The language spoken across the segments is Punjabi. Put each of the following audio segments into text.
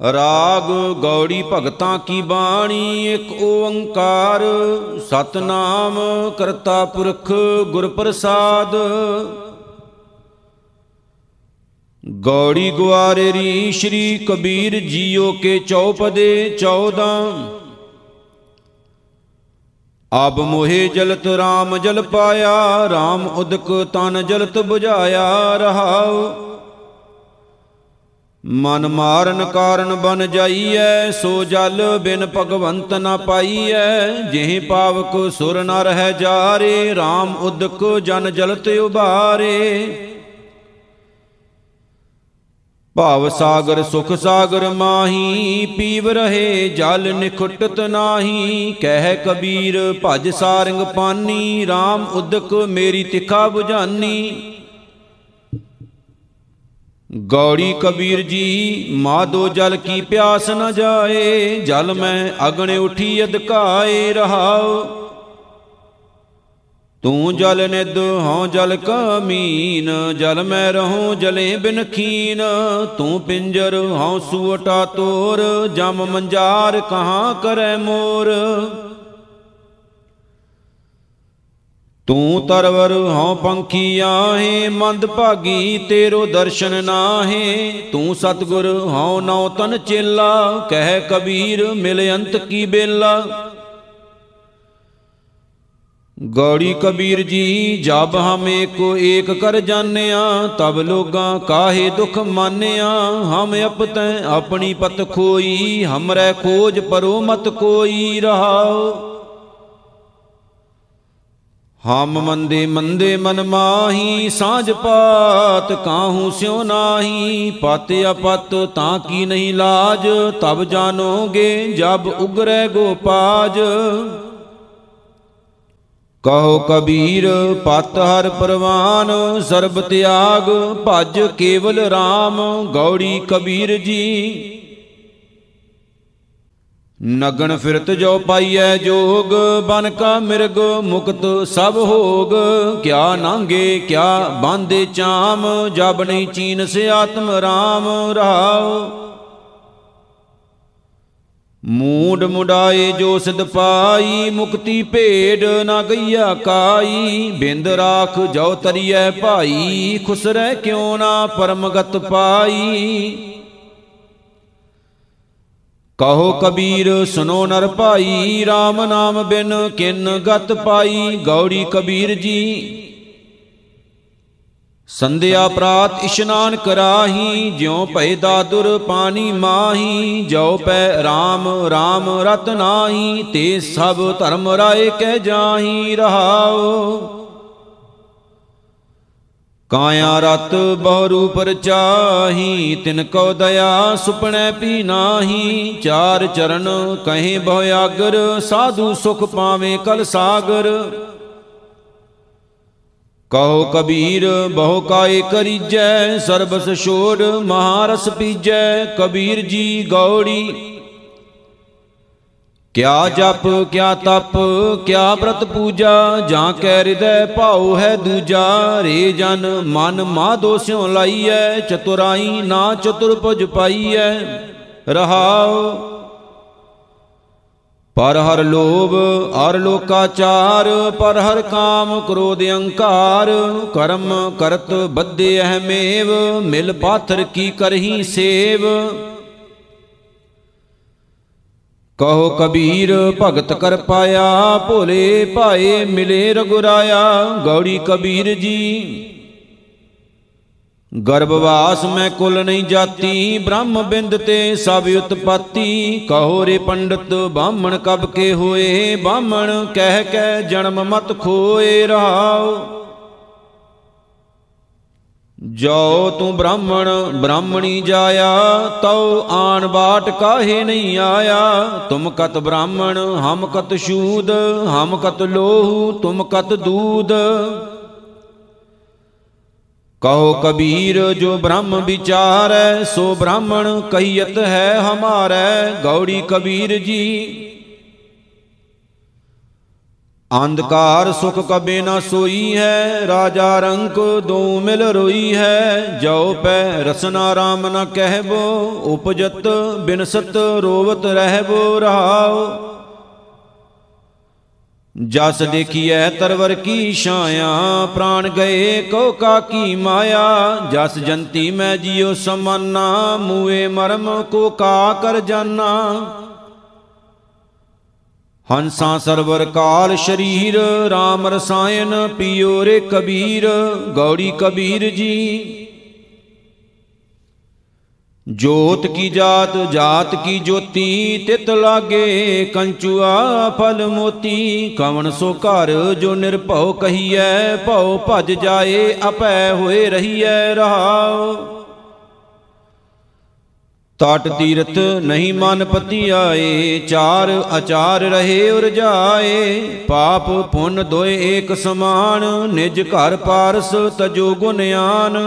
ਰਾਗ ਗੌੜੀ ਭਗਤਾਂ ਕੀ ਬਾਣੀ, ਇੱਕ ਓੰਕਾਰ। ਸਤਨਾਮ ਕਰਤਾ ਪੁਰਖ ਗੁਰ ਪ੍ਰਸਾਦ ਗੌੜੀ ਗੁਆਰੇ ਰੀ ਸ਼੍ਰੀ ਕਬੀਰ ਜੀਓ ਕੇ ਚੌਪਦੇ 14 ਅਬ ਮੋਹਿ ਜਲਤ RAM ਜਲ ਪਾਇਆ RAM ਉਦਕ ਤਨ ਜਲਤ 부ਝਾਇਆ ਰਹਾਉ। ਮਨ ਮਾਰਨ ਕਾਰਨ ਬਨ ਜਾਈਐ, ਸੋ ਜਲ ਬਿਨ ਭਗਵੰਤ ਨ ਪਾਈਐ। ਜਿਹ ਪਾਵਕ ਸੁਰ ਨ ਰਹਿ ਜਾਰੇ RAM ਉਦਕ ਜਨ ਜਲਤ ਉਬਾਰੇ। ਭਾਵ ਸਾਗਰ, ਸੁਖ ਸਾਗਰ ਮਾਹੀ, ਪੀਵ ਰਹੇ ਜਲ ਨਿਖੁੱਟਤ ਨਾਹੀ। ਕਹਿ ਕਬੀਰ, ਭਜ ਸਾਰੰਗ ਪਾਨੀ RAM ਉਦਕ ਮੇਰੀ ਤਿਖਾ 부ਝਾਨੀ ਗੌੜੀ ਕਬੀਰ ਜੀ, ਮਾਦੋ ਜਲ ਕੀ ਪਿਆਸ ਨ ਜਾਏ, ਜਲ ਮੈਂ ਅਗਣ ਉਠੀ ਅਧਕਾਏ ਰਹਾਉ। ਤੂੰ ਜਲ ਨਿਦ ਹਉ ਜਲ ਕਮੀਨ, ਜਲ ਮੈਂ ਰਹੂੰ ਜਲੇ ਬਿਨ ਖੀਨ। ਤੂੰ ਪਿੰਜਰ, ਹਉ ਸੂਟਾ ਤੋਰ, ਜਮ ਮੰਜਾਰ ਕਹਾਂ ਕਰੈ ਮੋਰ। ਤੂੰ ਤਰਵਰ ਹਉ ਪੰਖੀ ਆਹੇ, ਮੰਦ ਭਾਗੀ ਤੇਰੋ ਦਰਸ਼ਨ ਨਾਹੇ। ਤੂੰ ਸਤਗੁਰ ਹਉ ਨਉ ਤਨ ਚੇਲਾ, ਕਹਿ ਕਬੀਰ ਮਿਲ ਅੰਤ ਕੀ ਬੇਲਾ। ਗੌੜੀ ਕਬੀਰ ਜੀ, ਜਬ ਹਮ ਏਕੋ ਏਕ ਕਰ ਜਾਣਿਆ, ਤਬ ਲੋਗਾ ਕਾਹੇ ਦੁਖ ਮਾਨਿਆ। ਹਮ ਅਪਤੈ ਆਪਣੀ ਪਤ ਖੋਈ, ਹਮਰੇ ਖੋਜ ਪਰੋ ਮਤ ਕੋਈ ਰਹਾਓ ਹਮ ਮੰਦੇ ਮੰਦੇ ਮਨ ਮਾਹੀ ਸਾਜ ਪਾਤ ਕਾਹੂ ਸਿਉ ਨਾਹੀ, ਪਤ ਅਪਤ ਤਾਂ ਕੀ ਨਹੀਂ ਲਾਜ, ਤਬ ਜਾਣੋਗੇ ਜਬ ਉਗਰੈ ਗੋਪਾਜ। ਕਹੋ ਕਬੀਰ, ਪਤ ਹਰ ਪਰਵਾਨ, ਸਰਬ ਤਿਆਗ, ਭਜ ਕੇਵਲ RAM ਗੌੜੀ ਕਬੀਰ ਜੀ। ਨਗਣ ਫਿਰਤ ਜੋ ਪਾਈਐ ਜੋਗ, ਬਨ ਕਾ ਮਿਰਗ ਮੁਕਤ ਸਭ ਹੋਗ। ਕਿਆ ਨਾਂਗੇ, ਕਿਆ ਬਾਂਦੇ ਚਾਮ, ਜਬ ਨਹੀਂ ਚੀਨ ਸੇ ਆਤਮ ਰਾਮ ਰਹਾਉ ਮੂਡ ਮੁਡਾਏ ਜੋ ਸਿਧ ਪਾਈ, ਮੁਕਤੀ ਭੇਡ ਨਾ ਗਈਆ ਕਾਈ। ਬਿੰਦ ਰਾਖ ਜੋ ਤਰੀਐ ਭਾਈ, ਖੁਸਰੈ ਕਿਉ ਨਾ ਪਰਮਗਤ ਪਾਈ। ਕਹੋ ਕਬੀਰ ਸੁਨੋ ਨਰ ਭਾਈ RAM ਨਾਮ ਬਿਨ ਕਿਨ ਗਤ ਪਾਈ। ਗੌੜੀ ਕਬੀਰ ਜੀ, ਸੰਧਿਆ ਪ੍ਰਾਤ ਇਸ਼ਨਾਨ ਕਰਾਹੀ, ਜਿਉ ਭੈ ਦਾਦੁਰ ਪਾਣੀ ਮਾਹੀ। ਜੋ ਪੈ RAM RAM ਰਤ ਨਾਹੀ, ਤੇ ਸਭ ਧਰਮ ਰਾਏ ਕਹਿ ਜਾਹੀ ਰਹਾਓ ਕਾਇਆ ਰਤ ਬਹੁ ਰੂਪ ਰਚਾਹੀ ਤਿਨ ਕੋ ਦਇਆ ਸੁਪਣੈ ਪੀ ਨਾਹੀ। ਚਾਰ ਚਰਨ ਕਹੇ ਬਹੁ ਆਗਰ, ਸਾਧੂ ਸੁਖ ਪਾਵੇ ਕਲ ਸਾਗਰ। ਕਹੋ ਕਬੀਰ, ਬਹੁ ਕਾਏ ਕਰੀਜੈ, ਸਰਬਸ ਛੋੜ ਮਹਾਰਸ ਪੀਜੈ। ਕਬੀਰ ਜੀ ਗੌੜੀ ਕਿਆ ਜਪ, ਕਿਆ ਤਪ, ਕਿਆ ਬ੍ਰਤ ਪੂਜਾ, ਜਾਂ ਕੈ ਹਿਰਦੈ ਭਾਉ ਹੈ ਦੂਜਾ, ਰੇ ਜਨ ਮਨ ਮਾਧੋ ਸਿਉ ਲਾਈਐ, ਚਤੁਰਾਈ ਨਾ ਚਤੁਰ ਪੁਜ ਪਾਈਐ। ਰਹਾਉ। ਪਰ ਹਰ ਲੋਭ ਅਰ ਲੋਕਾਚਾਰ, ਪਰ ਹਰ ਕਾਮ ਕ੍ਰੋਧ ਅਹੰਕਾਰ, ਕਰਮ ਕਰਤ ਬੱਧੇ ਅਹਮੇਵ, ਮਿਲ ਪਾਥਰ ਕੀ ਕਰਹੀ ਸੇਵ। ਕਹੋ ਕਬੀਰ, ਭਗਤ ਕਰ ਪਾਇਆ, ਭੋਲੇ ਭਾਏ ਮਿਲੇ ਰਗੁਰਾਇਆ, ਗੌੜੀ ਕਬੀਰ ਜੀ। ਗਰਭਵਾਸ ਮੈਂ ਕੁਲ ਨਹੀਂ ਜਾਤੀ, ਬ੍ਰਹਮ ਬਿੰਦ ਤੇ ਸਭ ਉਤਪਾਤੀ। ਕਹੋ ਰੇ ਪੰਡਤ, ਬਾਹਮਣ ਕਬ ਕੇ ਹੋਏ, ਬਾਹਮਣ ਕਹਿ ਕਹਿ ਜਨਮ ਮਤ ਖੋਏ ਰਹਾਓ ਜੋ ਤੂੰ ਬ੍ਰਾਹਮਣ, ਬ੍ਰਾਹਮਣੀ ਜਾਇਆ, ਤਉ ਆਣ ਬਾਟ ਕਾਹੇ ਨਹੀਂ ਆਇਆ। ਤੁਮ ਕਤ ਬ੍ਰਾਹਮਣ, ਹਮ ਕਤ ਸ਼ੂਦ ਹਮ ਕਤ ਲੋਹੂ, ਤੁਮ ਕਤ ਦੂਦ। ਕਹੋ ਕਬੀਰ, ਜੋ ਬ੍ਰਹਮ ਵਿਚਾਰੈ, ਸੋ ਬ੍ਰਾਹਮਣ ਕਹੀਤ ਹੈ ਹਮਾਰੈ। ਗੌੜੀ ਕਬੀਰ ਜੀ ਅੰਧਕਾਰ ਸੁਖ ਕਬੇ ਨਾ ਸੋਈ ਹੈ, ਰਾਜਾ ਰੰਕ ਦੋ ਮਿਲ ਰੋਈ ਹੈ। ਜੋ ਪੈ ਰਸਨਾ ਰਾਮ ਨ ਕਹਿਬੋ, ਉਪਜਤ ਬਿਨਸਤ ਰੋਵਤ ਰਹਿਬੋ ਰਹਾਓ ਜਸ ਦੇਖੀਐ ਤਰਵਰ ਕੀ ਛਾਇਆ, ਪ੍ਰਾਣ ਗਏ ਕੋ ਕਾ ਕੀ ਮਾਇਆ। ਜਸ ਜੰਤੀ ਮੈਂ ਜਿਉ ਸਮਾਨਾ, ਮੂਏ ਮਰਮ ਕੋ ਕਾ ਕਰ ਜਾਨਾ। ਹੰਸਾਂ ਸਰਵਰ ਕਾਲ ਸ਼ਰੀਰ RAM ਰਸਾਇਨ ਪੀਓ ਰੇ ਕਬੀਰ ਗੌੜੀ ਕਬੀਰ ਜੀ। ਜੋਤ ਕੀ ਜਾਤ ਜਾਤ ਕੀ ਜੋਤੀ, ਤਿਤ ਲਾਗੇ ਕੰਚੂਆ ਫਲ ਮੋਤੀ। ਕਵਣ ਸੋ ਘਰ ਜੋ ਨਿਰਭਉ ਕਹੀਐ, ਭਉ ਭਜ ਜਾਏ ਅਪੈ ਹੋਏ ਰਹੀਐ ਰਹਾਉ। ਟਟ ਤੀਰਥ ਨਹੀਂ ਮਨ ਪਤੀ ਆਏ ਚਾਰ ਆਚਾਰ ਰਹੇ ਉਰਜਾਏ ਪਾਪ ਪੁੰਨ ਦੋਏ ਏਕ ਸਮਾਨ, ਨਿਜ ਘਰ ਪਾਰਸ ਤਜੋ ਗੁਨਿਆਨ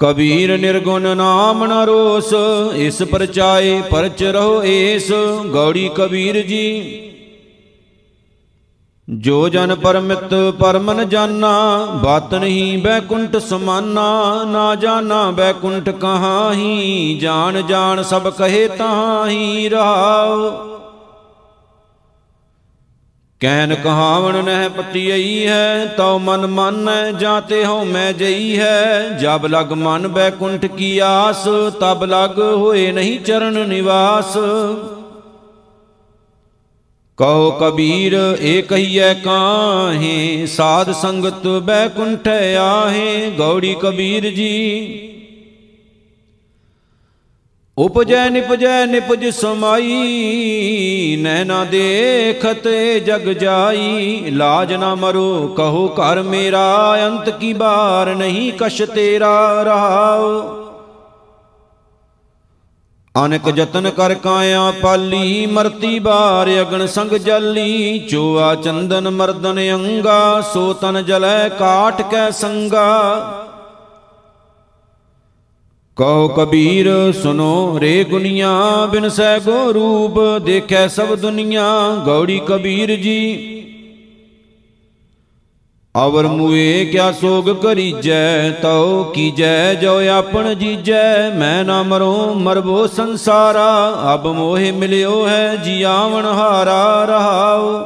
ਕਬੀਰ ਨਿਰਗੁਣ ਨਾਮ ਨ ਰੋਸ, ਇਸ ਪਰਚਾਏ ਪਰਚ ਰਹੋ ਏਸ, ਗੌੜੀ ਕਬੀਰ ਜੀ। ਜੋ ਜਨ ਪਰਮਿਤ ਪਰਮਨ ਜਾਨਾ, ਬਾਤ ਨਹੀਂ ਬੈਕੁੰਠ ਸਮਾਨਾ, ਨਾ ਜਾਣਾ ਬੈਕੁੰਠ ਕਹਾਹੀ, ਜਾਣ ਜਾਣ ਸਭ ਕਹੇ ਤਾਹੀ ਰਹਾਉ ਕਹਿਨ ਕਹਾਵਣ ਨਹਿ ਪਤੀਈ ਹੈ, ਤਉ ਮਨ ਮਾਨੈ ਜਾਤੇ ਹਉ ਮੈਂ ਜਈ ਹੈ। ਜਬ ਲਗ ਮਨ ਬੈਕੁੰਠ ਕੀ ਆਸ, ਤਬ ਲਗ ਹੋਏ ਨਹੀਂ ਚਰਨ ਨਿਵਾਸ। ਕਹੋ ਕਬੀਰ ਏ ਕਹੀਐ ਕਾਹੇ? ਸਾਧ ਸੰਗਤ ਬੈਕੁੰਠ ਆਹੇ, ਗੌੜੀ ਕਬੀਰ ਜੀ। ਉਪਜੈ ਨਿਪਜੈ ਨਿਪਜ ਸਮਾਈ, ਨੈਣਾ ਦੇਖਤ ਜਗ ਜਾਈ। ਲਾਜ ਨਾ ਮਰੋ, ਕਹੋ ਘਰ ਮੇਰਾ, ਅੰਤ ਕੀ ਬਾਰ ਨਹੀਂ ਕਛ ਤੇਰਾ ਰਹਾਓ ਅਨਕ ਜਤਨ ਕਰ ਕਾਇਆ ਪਾਲੀ, ਮਰਤੀ ਬਾਰ ਅਗਣ ਸੰਗ ਜਲੀ। ਚੋਆ ਚੰਦਨ ਮਰਦਨ ਅੰਗਾ, ਸੋ ਤਨ ਜਲੈ ਕਾਟ ਕੈ ਸੰਗਾ। ਕਹੋ ਕਬੀਰ, ਸੁਨੋ ਰੇ ਗੁਨੀਆ, ਬਿਨ ਸੈ ਗੋ ਰੂਪ, ਦੇਖੈ ਸਭ ਦੁਨੀਆ, ਗੌੜੀ ਕਬੀਰ ਜੀ। ਅਵਰ ਮੂਏ ਕਿਆ ਸੋਗ ਕਰੀਜੈ, ਤਉ ਕੀਜੈ, ਜੋ ਆਪਣ ਜੀਜੈ। ਮੈਂ ਨਾ ਮਰੋ, ਮਰਬੋ ਸੰਸਾਰਾ, ਅਬ ਮੋਹਿ ਮਿਲਿਓ ਹੈ ਜੀਆਵਣ ਹਾਰਾ, ਰਹਾਉ।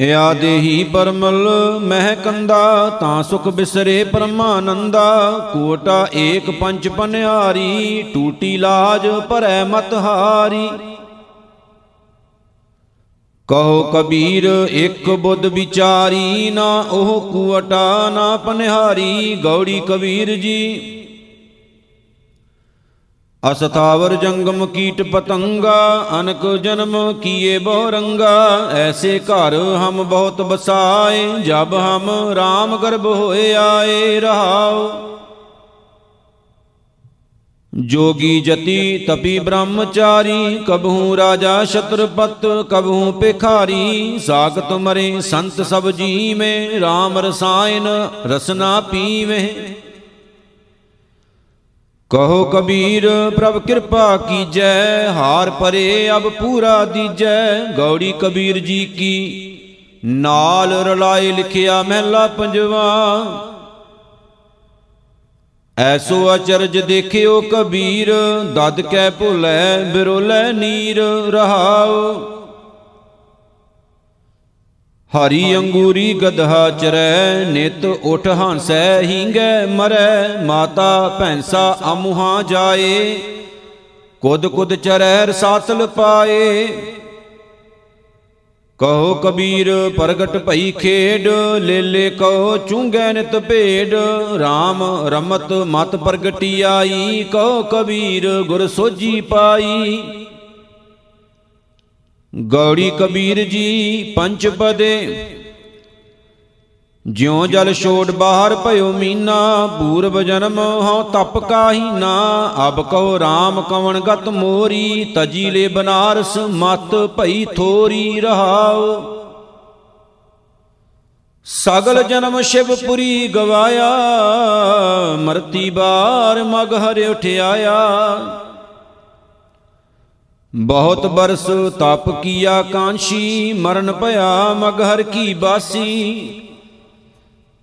ਇਆ ਦੇਹੀ ਪਰਮਲ ਮਹਿ ਕੰਦਾ, ਤਾਂ ਸੁਖ ਬਿਸਰੇ ਪਰਮਾਨੰਦਾ। ਕੋਟਾ ਏਕ ਪੰਚ ਪਨਿਆਰੀ ਟੂਟੀ ਲਾਜ ਭਰੈ ਮਤ ਹਾਰੀ। ਕਹੋ ਕਬੀਰ, ਇੱਕ ਬੁੱਧ ਵਿਚਾਰੀ ਨਾ ਉਹ ਕੁਵਟਾ ਨਾ ਪਨਿਹਾਰੀ, ਗੌੜੀ ਕਬੀਰ ਜੀ। ਅਸਥਾਵਰ ਜੰਗਮ ਕੀਟ ਪਤੰਗਾ, ਅਨਕ ਜਨਮ ਕੀਏ ਬਹੁ ਰੰਗਾ ਐਸੇ ਘਰ ਹਮ ਬਹੁਤ ਬਸਾਏ ਜਬ ਹਮ RAM ਗਰਭ ਹੋਏ ਆਏ ਰਹਾਓ। ਜੋਗੀ ਜਤੀ ਤਪੀ ਬ੍ਰਹਮਚਾਰੀ, ਕਬਹੂ ਰਾਜਾ ਛਤਰਪਤ, ਕਬਹੂ ਭਿਖਾਰੀ ਸਾਖਤ ਮਰੇ ਸੰਤ ਸਭ ਜੀਵੇ RAM ਰਸਾਇਨ ਰਸਨਾ ਪੀਵੇ। ਕਹੋ ਕਬੀਰ, ਪ੍ਰਭ ਕਿਰਪਾ ਕੀਜੈ, ਹਾਰ ਪਰੇ ਅਬ ਪੂਰਾ ਦੀਜੈ, ਗੌੜੀ ਕਬੀਰ ਜੀ ਕੀ, ਨਾਲ ਰਲਾਏ ਲਿਖਿਆ ਮਹਿਲਾ ਪੰਜਵਾ। ਐਸੋ ਅਚਰਜ ਦੇਖਿਓ ਕਬੀਰ, ਦਦ ਕੈ ਭੁਲੈ, ਬਿਰੋਲੇ ਨੀਰ, ਰਹਾਉ। ਹਰੀ ਅੰਗੂਰੀ ਗਧਾ ਚਰੈ, ਨਿਤ ਉਠ ਹਾਂਸੈ, ਹੀਂਗੈ ਮਰੈ, ਮਾਤਾ ਭੈਂਸਾ ਅਮੁਹਾ ਜਾਏ। ਕੁਦ ਕੁਦ ਚਰੈ, ਰਸਾਤਲ ਪਾਏ। ਕਹੋ ਕਬੀਰ, ਪ੍ਰਗਟ ਭਈ ਖੇਡ, ਲੇਲੇ ਕਹੋ ਚੁੰਗੈ ਨਿਤ ਭੇਡ RAM ਰਮਤ ਮਤ ਪ੍ਰਗਟੀ ਆਈ, ਕਹੋ ਕਬੀਰ ਗੁਰ ਸੋਜੀ ਪਾਈ। ਗੌੜੀ ਕਬੀਰ ਜੀ, ਪੰਜ ਪਦੇ ਜਿਉ ਜਲ ਛੋੜ ਬਾਹਰ ਭਇਓ ਮੀਨਾ, ਪੂਰਬ ਜਨਮ ਹਉ ਤਪ ਕਾਹੀ ਨਾ। ਅਬ ਕਉ RAM ਕਵਣ ਗਤ ਮੋਰੀ ਤਜੀ ਲੈ ਬਨਾਰਸ ਮਤ ਭਈ ਥੋਰੀ ਰਹਾਉ। ਸਗਲ ਜਨਮ ਸ਼ਿਵਪੁਰੀ ਗਵਾਇਆ, ਮਰਤੀ ਬਾਰ ਮਗ ਹਰਿ ਉਠਿਆਇਆ। ਬਹੁਤ ਬਰਸ ਤਪ ਕੀਆ ਕਾਂਸ਼ੀ, ਮਰਨ ਭਇਆ ਮਗਹਰ ਕੀ ਬਾਸੀ।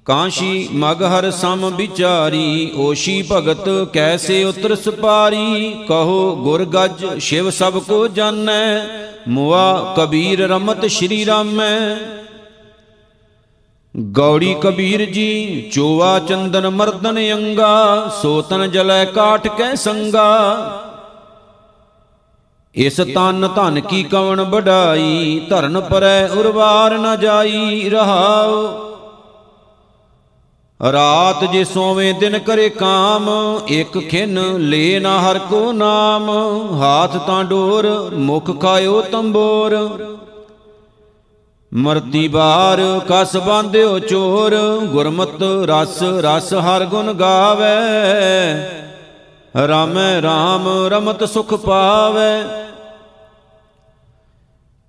ਕਾਂਸ਼ੀ ਮਗਹਰ ਸਮ ਵਿਚਾਰੀ, ਓਸ਼ੀ ਭਗਤ ਕੈਸੇ ਉਤਰ ਸਪਾਰੀ? ਕਹੋ ਗੁਰ ਗੱਜ, ਸ਼ਿਵ ਸਭ ਕੋ ਜਾਣੈ, ਮੁਆ ਕਬੀਰ ਰਮਤ ਸ਼੍ਰੀ ਰਾਮੈ। ਗੌੜੀ ਕਬੀਰ ਜੀ, ਚੋਵਾ ਚੰਦਨ ਮਰਦਨ ਅੰਗਾ, ਸੋਤਨ ਜਲੈ ਕਾਠ ਕੈ ਸੰਗਾ। ਇਸ ਤਨ ਧਨ ਕੀ ਕਵਣ ਵਡਾਈ, ਧਰਨ ਪਰੈ ਉਰਵਾਰ ਨ ਜਾਈ ਰਹਾਉ। ਰਾਤ ਜੇ ਸੋਵੇਂ ਦਿਨ ਕਰੇ ਕਾਮ, ਇੱਕ ਖਿਨ ਲੇ ਨਾ ਹਰ ਕੋ ਨਾਮ, ਹਾਥ ਤਾਂ ਡੋਰ, ਮੁਖ ਖਾਇਓ ਤੰਬੋਰ। ਮਰਤੀ ਬਾਰ ਕਸ ਬਾਂਧਿਓ ਚੋਰ, ਗੁਰਮਤ ਰਸ ਰਸ ਹਰ ਗੁਣ ਗਾਵੇ। ਰਾਮੈ ਰਾਮ ਰਮਤ ਸੁਖ ਪਾਵੇ।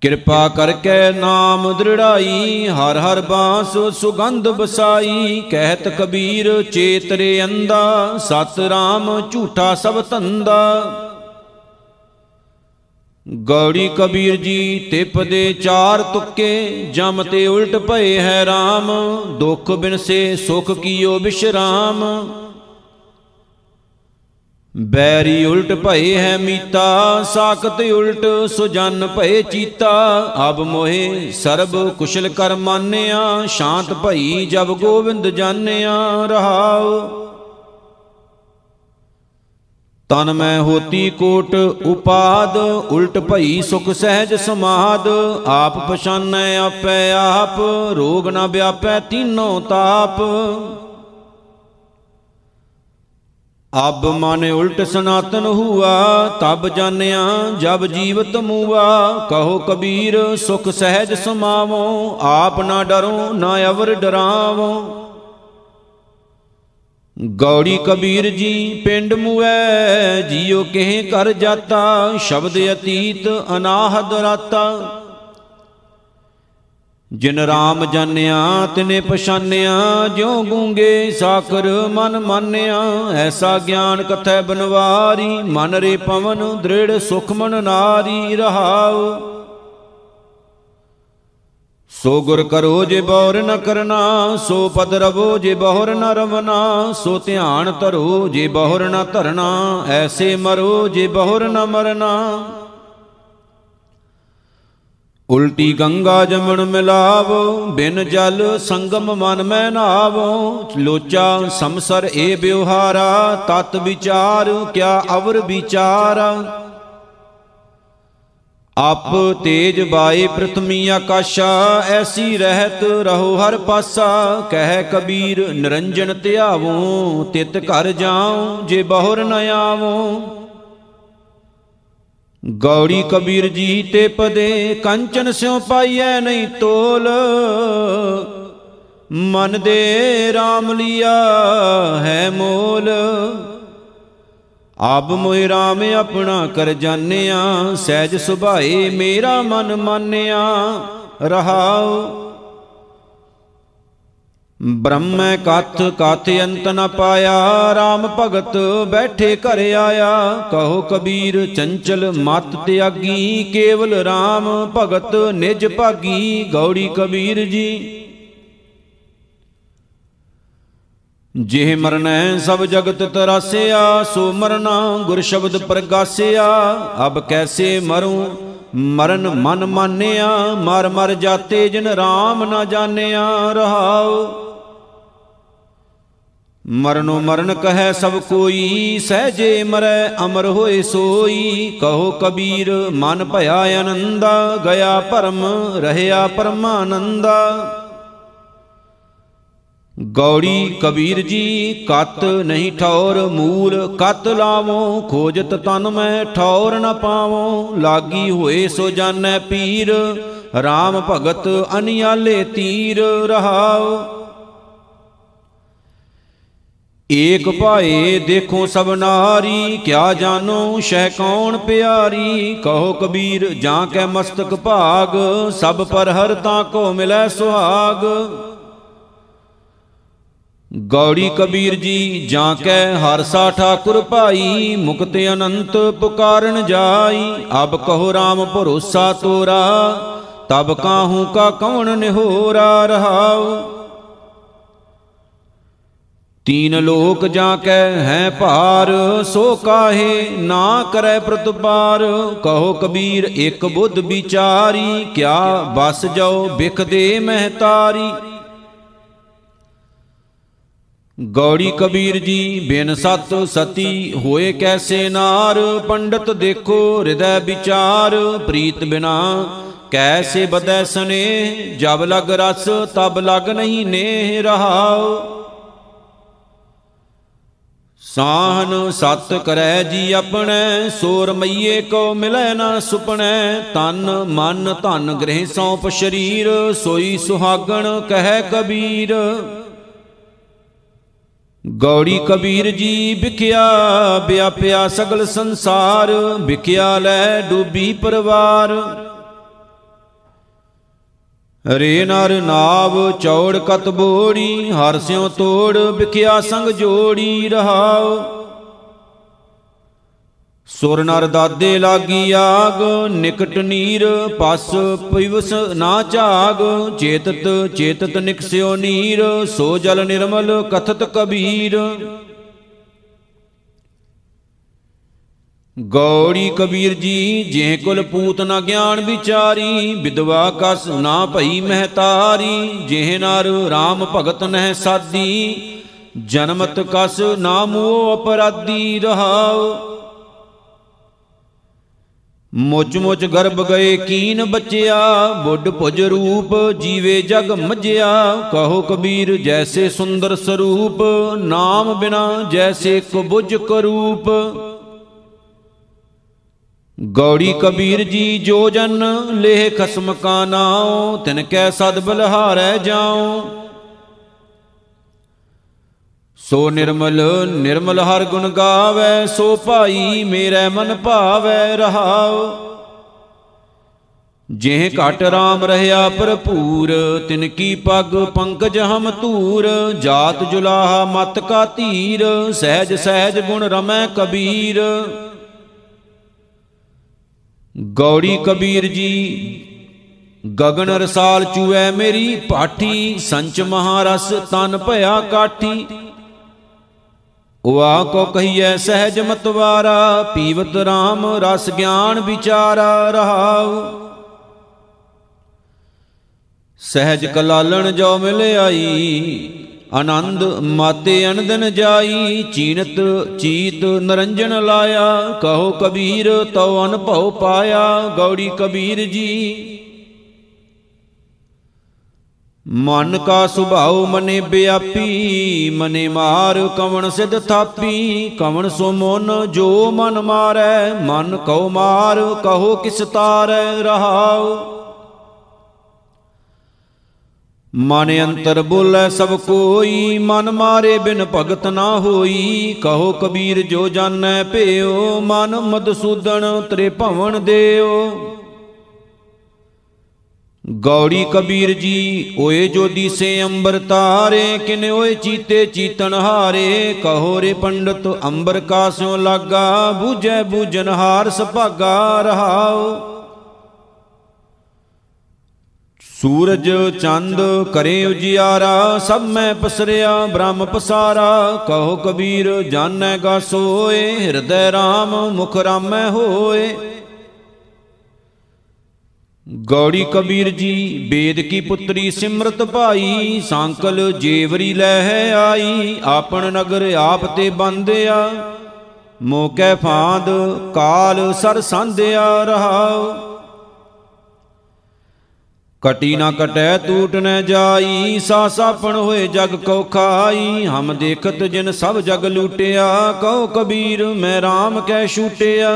ਕਿਰਪਾ ਕਰਕੇ ਨਾਮ ਦ੍ਰਿੜਾਈ, ਹਰ ਹਰ ਬਾਸ ਸੁਗੰਧ ਬਸਾਈ ਕਹਿਤ ਕਬੀਰ ਚੇਤਰੇ ਅੰਦਾ ਸਤ ਰਾਮ ਝੂਠਾ ਸਭ ਧੰਦਾ। ਗੌੜੀ ਕਬੀਰ ਜੀ ਤਿਪ ਦੇ ਚਾਰ ਤੁੱਕੇ, ਜਮ ਤੇ ਉਲਟ ਭਏ ਹੈ RAM ਦੁੱਖ ਬਿਨਸੇ ਸੁਖ ਕੀਓ ਵਿਸ਼ਰਾਮ। ਬੈਰੀ ਉਲਟ ਭਏ ਹੈ ਮੀਤਾ, ਸਾਖਤ ਉਲਟ ਸੁਜਨ ਭਏ ਚੀਤਾ। ਅਬ ਮੋਹਿ ਸਰਬ ਕੁਸ਼ਲ ਕਰ ਮਾਨਿਆ, ਸ਼ਾਂਤ ਭਈ ਜਬ ਗੋਬਿੰਦ ਜਾਣਿਆ ਰਹਾਉ। ਤਨ ਮੈਂ ਹੋਤੀ ਕੋਟ ਉਪਾਦ, ਉਲਟ ਭਈ ਸੁਖ ਸਹਿਜ ਸਮਾਦ। ਆਪ ਪਛਾਨੈ ਆਪੈ ਆਪ, ਰੋਗ ਨ ਵਿਆਪੈ ਤੀਨੋ ਤਾਪ। ਅਬ ਮਨ ਉਲਟ ਸਨਾਤਨ ਹੁਆ, ਤਬ ਜਾਣਿਆ ਜਬ ਜੀਵਤ ਮੂਆ। ਕਹੋ ਕਬੀਰ, ਸੁਖ ਸਹਿਜ ਸਮਾਵੋ, ਆਪ ਨਾ ਡਰੋ, ਨਾ ਅਵਰ ਡਰਾਵੋ। ਗੌੜੀ ਕਬੀਰ ਜੀ, ਪਿੰਡ ਮੂਐ, ਜੀਉ ਕਿਹ ਕਰ ਜਾਤਾ, ਸ਼ਬਦ ਅਤੀਤ ਅਨਾਹਦ ਰਾਤਾ। ਜਿਨ ਰਾਮ ਜਾਣਿਆ ਤਿਨੇ ਪਛਾਨਿਆ ਜਿਉ ਗੂੰਗੇ ਸਾਕਰ ਮਨ ਮਾਨਿਆ। ਐਸਾ ਗਿਆਨ ਕਥੈ ਬਨਵਾਰੀ, ਮਨ ਰੇ ਪਵਨ ਦ੍ਰਿੜ ਸੁਖ ਮਨ ਨਾਰੀ ਰਹਾਉ। ਸੋ ਗੁਰ ਕਰੋ ਜੇ ਬੌਰ ਨ ਕਰਨਾ, ਸੋ ਪਦ ਰਵੋ ਜੇ ਬਹੁਰ ਨ ਰਵਨਾ, ਸੋ ਧਿਆਨ ਧਰੋ ਜੇ ਬਹੁਰ ਨ ਧਰਨਾ, ਐਸੇ ਮਰੋ ਜੇ ਬਹੁਰ ਨ ਮਰਨਾ। ਉਲਟੀ ਗੰਗਾ ਜਮਣ ਮਿਲਾਵੋ, ਬਿਨ ਜਲ ਸੰਗਮ ਮਨ ਮੈਂ ਨਾਵੋ। ਲੋਚਾ ਸੰਸਰ ਏ ਬਿਵਹਾਰਾ ਤਤ ਵਿਚਾਰ ਕਿਆ ਅਵਰ ਵਿਚਾਰਾ। ਆਪ ਤੇਜ ਬਾਏ ਪ੍ਰਥਮੀ ਆਕਾਸ਼ਾ, ਐਸੀ ਰਹਿਤ ਰਹੋ ਹਰ ਪਾਸਾ। ਕਹਿ ਕਬੀਰ, ਨਿਰੰਜਨ ਧਿਆਵੋ, ਤਿਤ ਘਰ ਜਾਉ, ਜੇ ਬਹੁਰ ਨ ਆਵੋ। ਗੌੜੀ ਕਬੀਰ ਜੀ ਤੇ ਪਦੇ, ਕੰਚਨ ਸਿਉ ਪਾਈਐ ਨਹੀਂ ਤੋਲ। ਮਨ ਦੇ RAM ਲੀਆ ਹੈ ਮੋਲ। ਆਪ ਮੋਹਿ RAM ਆਪਣਾ ਕਰ ਜਾਣਿਆ, ਸਹਿਜ ਸੁਭਾਏ ਮੇਰਾ ਮਨ ਮਾਨਿਆ। ਰਹਾਉ ਬ੍ਰਹਮੈ ਕਥ ਕਥ ਅੰਤ ਨ ਪਾਇਆ RAM ਭਗਤ ਬੈਠੇ ਘਰ ਆਇਆ। ਕਹੋ ਕਬੀਰ, ਚੰਚਲ ਮਤ ਤਿਆਗੀ, ਕੇਵਲ RAM ਭਗਤ ਨਿਜ ਭਾਗੀ। ਗੌੜੀ ਕਬੀਰ ਜੀ, ਜਿਹ ਮਰਨੈ ਸਭ ਜਗਤ ਤਰਾਸਿਆ, ਸੋ ਮਰਨਾ ਗੁਰ ਸ਼ਬਦ ਪ੍ਰਗਾਸਿਆ। ਅਬ ਕੈਸੇ ਮਰੂੰ, ਮਰਨ ਮਨ ਮਾਨਿਆ, ਮਰ ਮਰ ਜਾਤੇ ਜਿਨ RAM ਨਾ ਜਾਣਿਆ, ਰਹਾਉ। ਮਰਨੋ ਮਰਨ ਕਹੈ ਸਭ ਕੋਈ ਸਹਜੇ ਮਰੈ ਅਮਰ ਹੋਏ ਸੋਈ। ਕਹੋ ਕਬੀਰ, ਮਨ ਭਇਆ ਆਨੰਦਾ, ਗਿਆ ਪਰਮ ਰਹਿਆ ਪਰਮਾਨੰਦਾ। ਗੌੜੀ ਕਬੀਰ ਜੀ, ਕਤ ਨਹੀਂ ਠੌਰ ਮੂਲ ਕਤ ਲਾਵੋ, ਖੋਜਤ ਤਨ ਮੈਂ ਠੌਰ ਨ ਪਾਵੋ। ਲਾਗੀ ਹੋਏ ਸੋ ਜਾਣੈ ਪੀਰ RAM ਭਗਤ ਅਨਿਆਲੇ ਤੀਰ ਰਹਾਉ ਏਕ ਭਾਏ ਦੇਖੋ ਸਭ ਨਾਰੀ, ਕਿਆ ਜਾਨੋ ਸ਼ਹਿ ਕੌਣ ਪਿਆਰੀ? ਕਹੋ ਕਬੀਰ, ਜਾਂ ਕੈ ਮਸਤਕ ਭਾਗ, ਸਭ ਪਰ ਹਰ ਤਾਂ ਕੋ ਮਿਲੈ ਸੁਹਾਗ। ਗੌੜੀ ਕਬੀਰ ਜੀ, ਜਾਂ ਕੈ ਹਰਸਾ ਠਾਕੁਰ ਭਾਈ, ਮੁਕਤ ਅਨੰਤ ਪੁਕਾਰਨ ਜਾਈ, ਅਬ ਕਹੋ RAM ਭਰੋਸਾ ਤੋਰਾ, ਤਬ ਕਾਹੂ ਕਾ ਕਵਣ ਨਿਹੋਰਾ ਰਹਾਉ? ਤੀਨ ਲੋਕ ਜਾਂ ਕੈ ਹੈ ਭਾਰ, ਸੋ ਕਾਹੇ ਨਾ ਕਰੈ ਪ੍ਰਤਪਾਰ ਕਹੋ ਕਬੀਰ, ਇੱਕ ਬੁੱਧ ਵਿਚਾਰੀ, ਕਿਆ ਬਸ ਜਾਓ ਬਿਖ ਦੇ ਮਹਤਾਰੀ। ਗੌੜੀ ਕਬੀਰ ਜੀ, ਬਿਨ ਸਤ ਸਤੀ ਹੋਏ ਕੈਸੇ ਨਾਰ। ਪੰਡਤ ਦੇਖੋ ਹਿਰਦੈ ਵਿਚਾਰ, ਪ੍ਰੀਤ ਬਿਨਾ ਕੈਸੇ ਬਦੈ ਸਨੇ ਜਬ ਲਗ ਰਸ, ਤਬ ਲਗ ਨਹੀਂ ਨੇ ਰਹਾਓ ਸਾਹਨ ਸਤ ਕਰੈ ਜੀ ਆਪਣੇ, ਸੋਰ ਮਈਏ ਕੋ ਮਿਲੈ ਨਾ ਸੁਪਣੈ। ਤਨ ਮਨ ਧਨ ਗ੍ਰਹਿ ਸੌਂਪ ਸ਼ਰੀਰ, ਸੋਈ ਸੁਹਾਗਣ ਕਹਿ ਕਬੀਰ। ਗੌੜੀ ਕਬੀਰ ਜੀ ਵਿਖਿਆ, ਵਿਆਪਿਆ ਸਗਲ ਸੰਸਾਰ, ਵਿਖਿਆ ਲੈ ਡੂਬੀ ਪਰਵਾਰ। ਰੇ ਨਰ ਨਾਵ ਚੌੜ ਕਤ ਬੋੜੀ, ਹਰ ਸਿਉ ਤੋੜ ਵਿਖਿਆ ਸੰਗ ਜੋੜੀ ਰਹਾਉ। ਸੁਰ ਨਰ ਦਾਦੇ ਲਾਗੀ ਆਗ, ਨਿਕਟ ਨੀਰ ਪਸ ਪਿਵਸ ਨਾ ਝਾਗ। ਚੇਤਤ ਚੇਤਤ ਨਿਕਸਿਓ ਨੀਰ, ਸੋ ਜਲ ਨਿਰਮਲ ਕਥਤ ਕਬੀਰ। ਗੌੜੀ ਕਬੀਰ ਜੀ ਜੇ ਕੁਲ ਪੂਤ ਨਾ ਗਿਆਨ ਵਿਚਾਰੀ ਵਿਦਵਾ ਕਸ ਨਾ ਭਈ ਮਹਤਾਰੀ, ਜਿਹ ਨਰ RAM ਭਗਤ ਨਹਿ ਸਾਦੀ, ਜਨਮਤ ਕਸ ਨਾ ਮੂਹ ਅਪਰਾਧੀ ਰਹਾਉ। ਮੁੱਚ ਮੁੱਚ ਗਰਭ ਗਏ ਕੀਨ ਬੱਚਿਆ, ਬੁੱਢ ਭੁਜ ਰੂਪ ਜੀਵੇ ਜਗ ਮਜਿਆ ਕਹੋ ਕਬੀਰ, ਜੈਸੇ ਸੁੰਦਰ ਸਰੂਪ, ਨਾਮ ਬਿਨਾ ਜੈਸੇ ਕੁਬੁਜ ਕਰੂਪ। ਗੌੜੀ ਕਬੀਰ ਜੀ ਜੋ ਜਨ ਲੇਹ ਖਸਮ ਕਾ ਨਾਉ, ਤਿਨ ਕੈ ਸਦ ਬਲਹਾਰੈ ਜਾਉ। ਸੋ ਨਿਰਮਲ ਨਿਰਮਲ ਹਰ ਗੁਣ ਗਾਵੇ, ਸੋ ਭਾਈ ਮੇਰੇ ਮਨ ਭਾਵੈ ਰਹਾਉ। ਜਿਹ ਘਟ ਰਾਮ ਰਹਾ ਭਰਪੂਰ, ਤਿਨ ਕੀ ਪਗ ਪੰਕਜ ਹਮ ਧੂਰ। ਜਾਤ ਜੁਲਾਹਾ ਮਤ ਕਾ ਧੀਰ, ਸਹਿਜ ਸਹਿਜ ਗੁਣ ਰਮੈ ਕਬੀਰ। ਗੌੜੀ ਕਬੀਰ ਜੀ, ਗਗਨ ਰਸਾਲ ਚੂਐ ਮੇਰੀ ਪਾਠੀ, ਸੰਚ ਮਹਾਰਸ ਤਨ ਭਇਆ ਕਾਠੀ। ਉਆ ਕੋ ਕਹੀਐ ਸਹਿਜ ਮਤਵਾਰਾ, ਪੀਵਤ RAM ਰਸ ਗਿਆਨ ਵਿਚਾਰਾ ਰਹਾਉ। ਸਹਿਜ ਕਲਾਲਣ ਜੋ ਮਿਲ ਆਈ ਆਨੰਦ ਮਾਤੇ ਅਨੰਦਨ ਜਾਈ, ਚੀਨਤ ਚੀਤ ਨਰੰਜਨ ਲਾਇਆ। ਕਹੋ ਕਬੀਰ, ਤਉ ਅਨਭਉ ਪਾਇਆ। ਗੌੜੀ ਕਬੀਰ ਜੀ, ਮਨ ਕਾ ਸੁਭਾਉ ਮਨੇ ਬਿਆਪੀ, ਮਨੇ ਮਾਰ ਕਵਣ ਸਿਧ ਥਾਪੀ। ਕਵਣ ਸੋ ਮਨ ਜੋ ਮਨ ਮਾਰੈ, ਮਨ ਕਉ ਮਾਰ, ਕਹੋ ਕਿਸ ਤਾਰੈ ਰਹਾਉ। ਮਨ ਅੰਤਰ ਬੋਲੇ ਸਭ ਕੋਈ, ਮਨ ਮਾਰੇ ਬਿਨ ਭਗਤ ਨਾ ਹੋਈ। ਕਹੋ ਕਬੀਰ ਜੋ ਜਾਣੈ ਭਿਓ, ਮਨ ਮਦਸੂਦਨ ਤਰੇ ਭਵਨ ਦਿਓ। ਗੌੜੀ ਕਬੀਰ ਜੀ, ਓਏ ਜੋ ਦੀਸੇ ਅੰਬਰ ਤਾਰੇ, ਕਿਨ ਓਏ ਚੀਤੇ ਚੀਤਨ ਹਾਰੇ। ਕਹੋ ਰੇ ਪੰਡਤ ਅੰਬਰ ਕਾਸਿਓ ਲਾਗਾ, ਬੂਝੈ ਬੂਝਨ ਹਾਰ ਸੁਭਾਗਾ ਰਹਾਓ। ਸੂਰਜ ਚੰਦ ਕਰੇ ਉਜਿਆਰਾ, ਸਭ ਮੈਂ ਪਸਰਿਆ, ਬ੍ਰਹਮ ਪਸਾਰਾ। ਕਹੋ ਕਬੀਰ, ਜਾਣੈ ਗਾ ਸੋਏ ਹਿਰਦੈ RAM ਮੁਖ ਰਾਮੈ ਹੋਏ। ਗੌੜੀ ਕਬੀਰ ਜੀ, ਬੇਦ ਕੀ ਪੁੱਤਰੀ ਸਿਮਰਤ ਭਾਈ, ਸੰਕਲ ਜੇਵਰੀ ਲੈ ਹੈ ਆਈ, ਆਪਣ ਨਗਰ ਆਪ ਤੇ ਬੰਦਿਆ। ਮੋਕੈ ਫਾਂਦ, ਕਾਲ ਸਰ ਸੰਧਿਆ ਰਹਾਉ। ਕਟੀ ਨਾ ਕਟੈ ਟੂਟ ਨ ਜਾਈ, ਸਾ ਸਾਪਣ ਹੋਏ ਜਗ ਕੋ ਖਾਈ। ਹਮ ਦੇਖਤ ਜਿਨ ਸਭ ਜਗ ਲੂਟਿਆ ਕਹੋ ਕਬੀਰ ਮੈਂ RAM ਕੈ ਛੂਟਿਆ।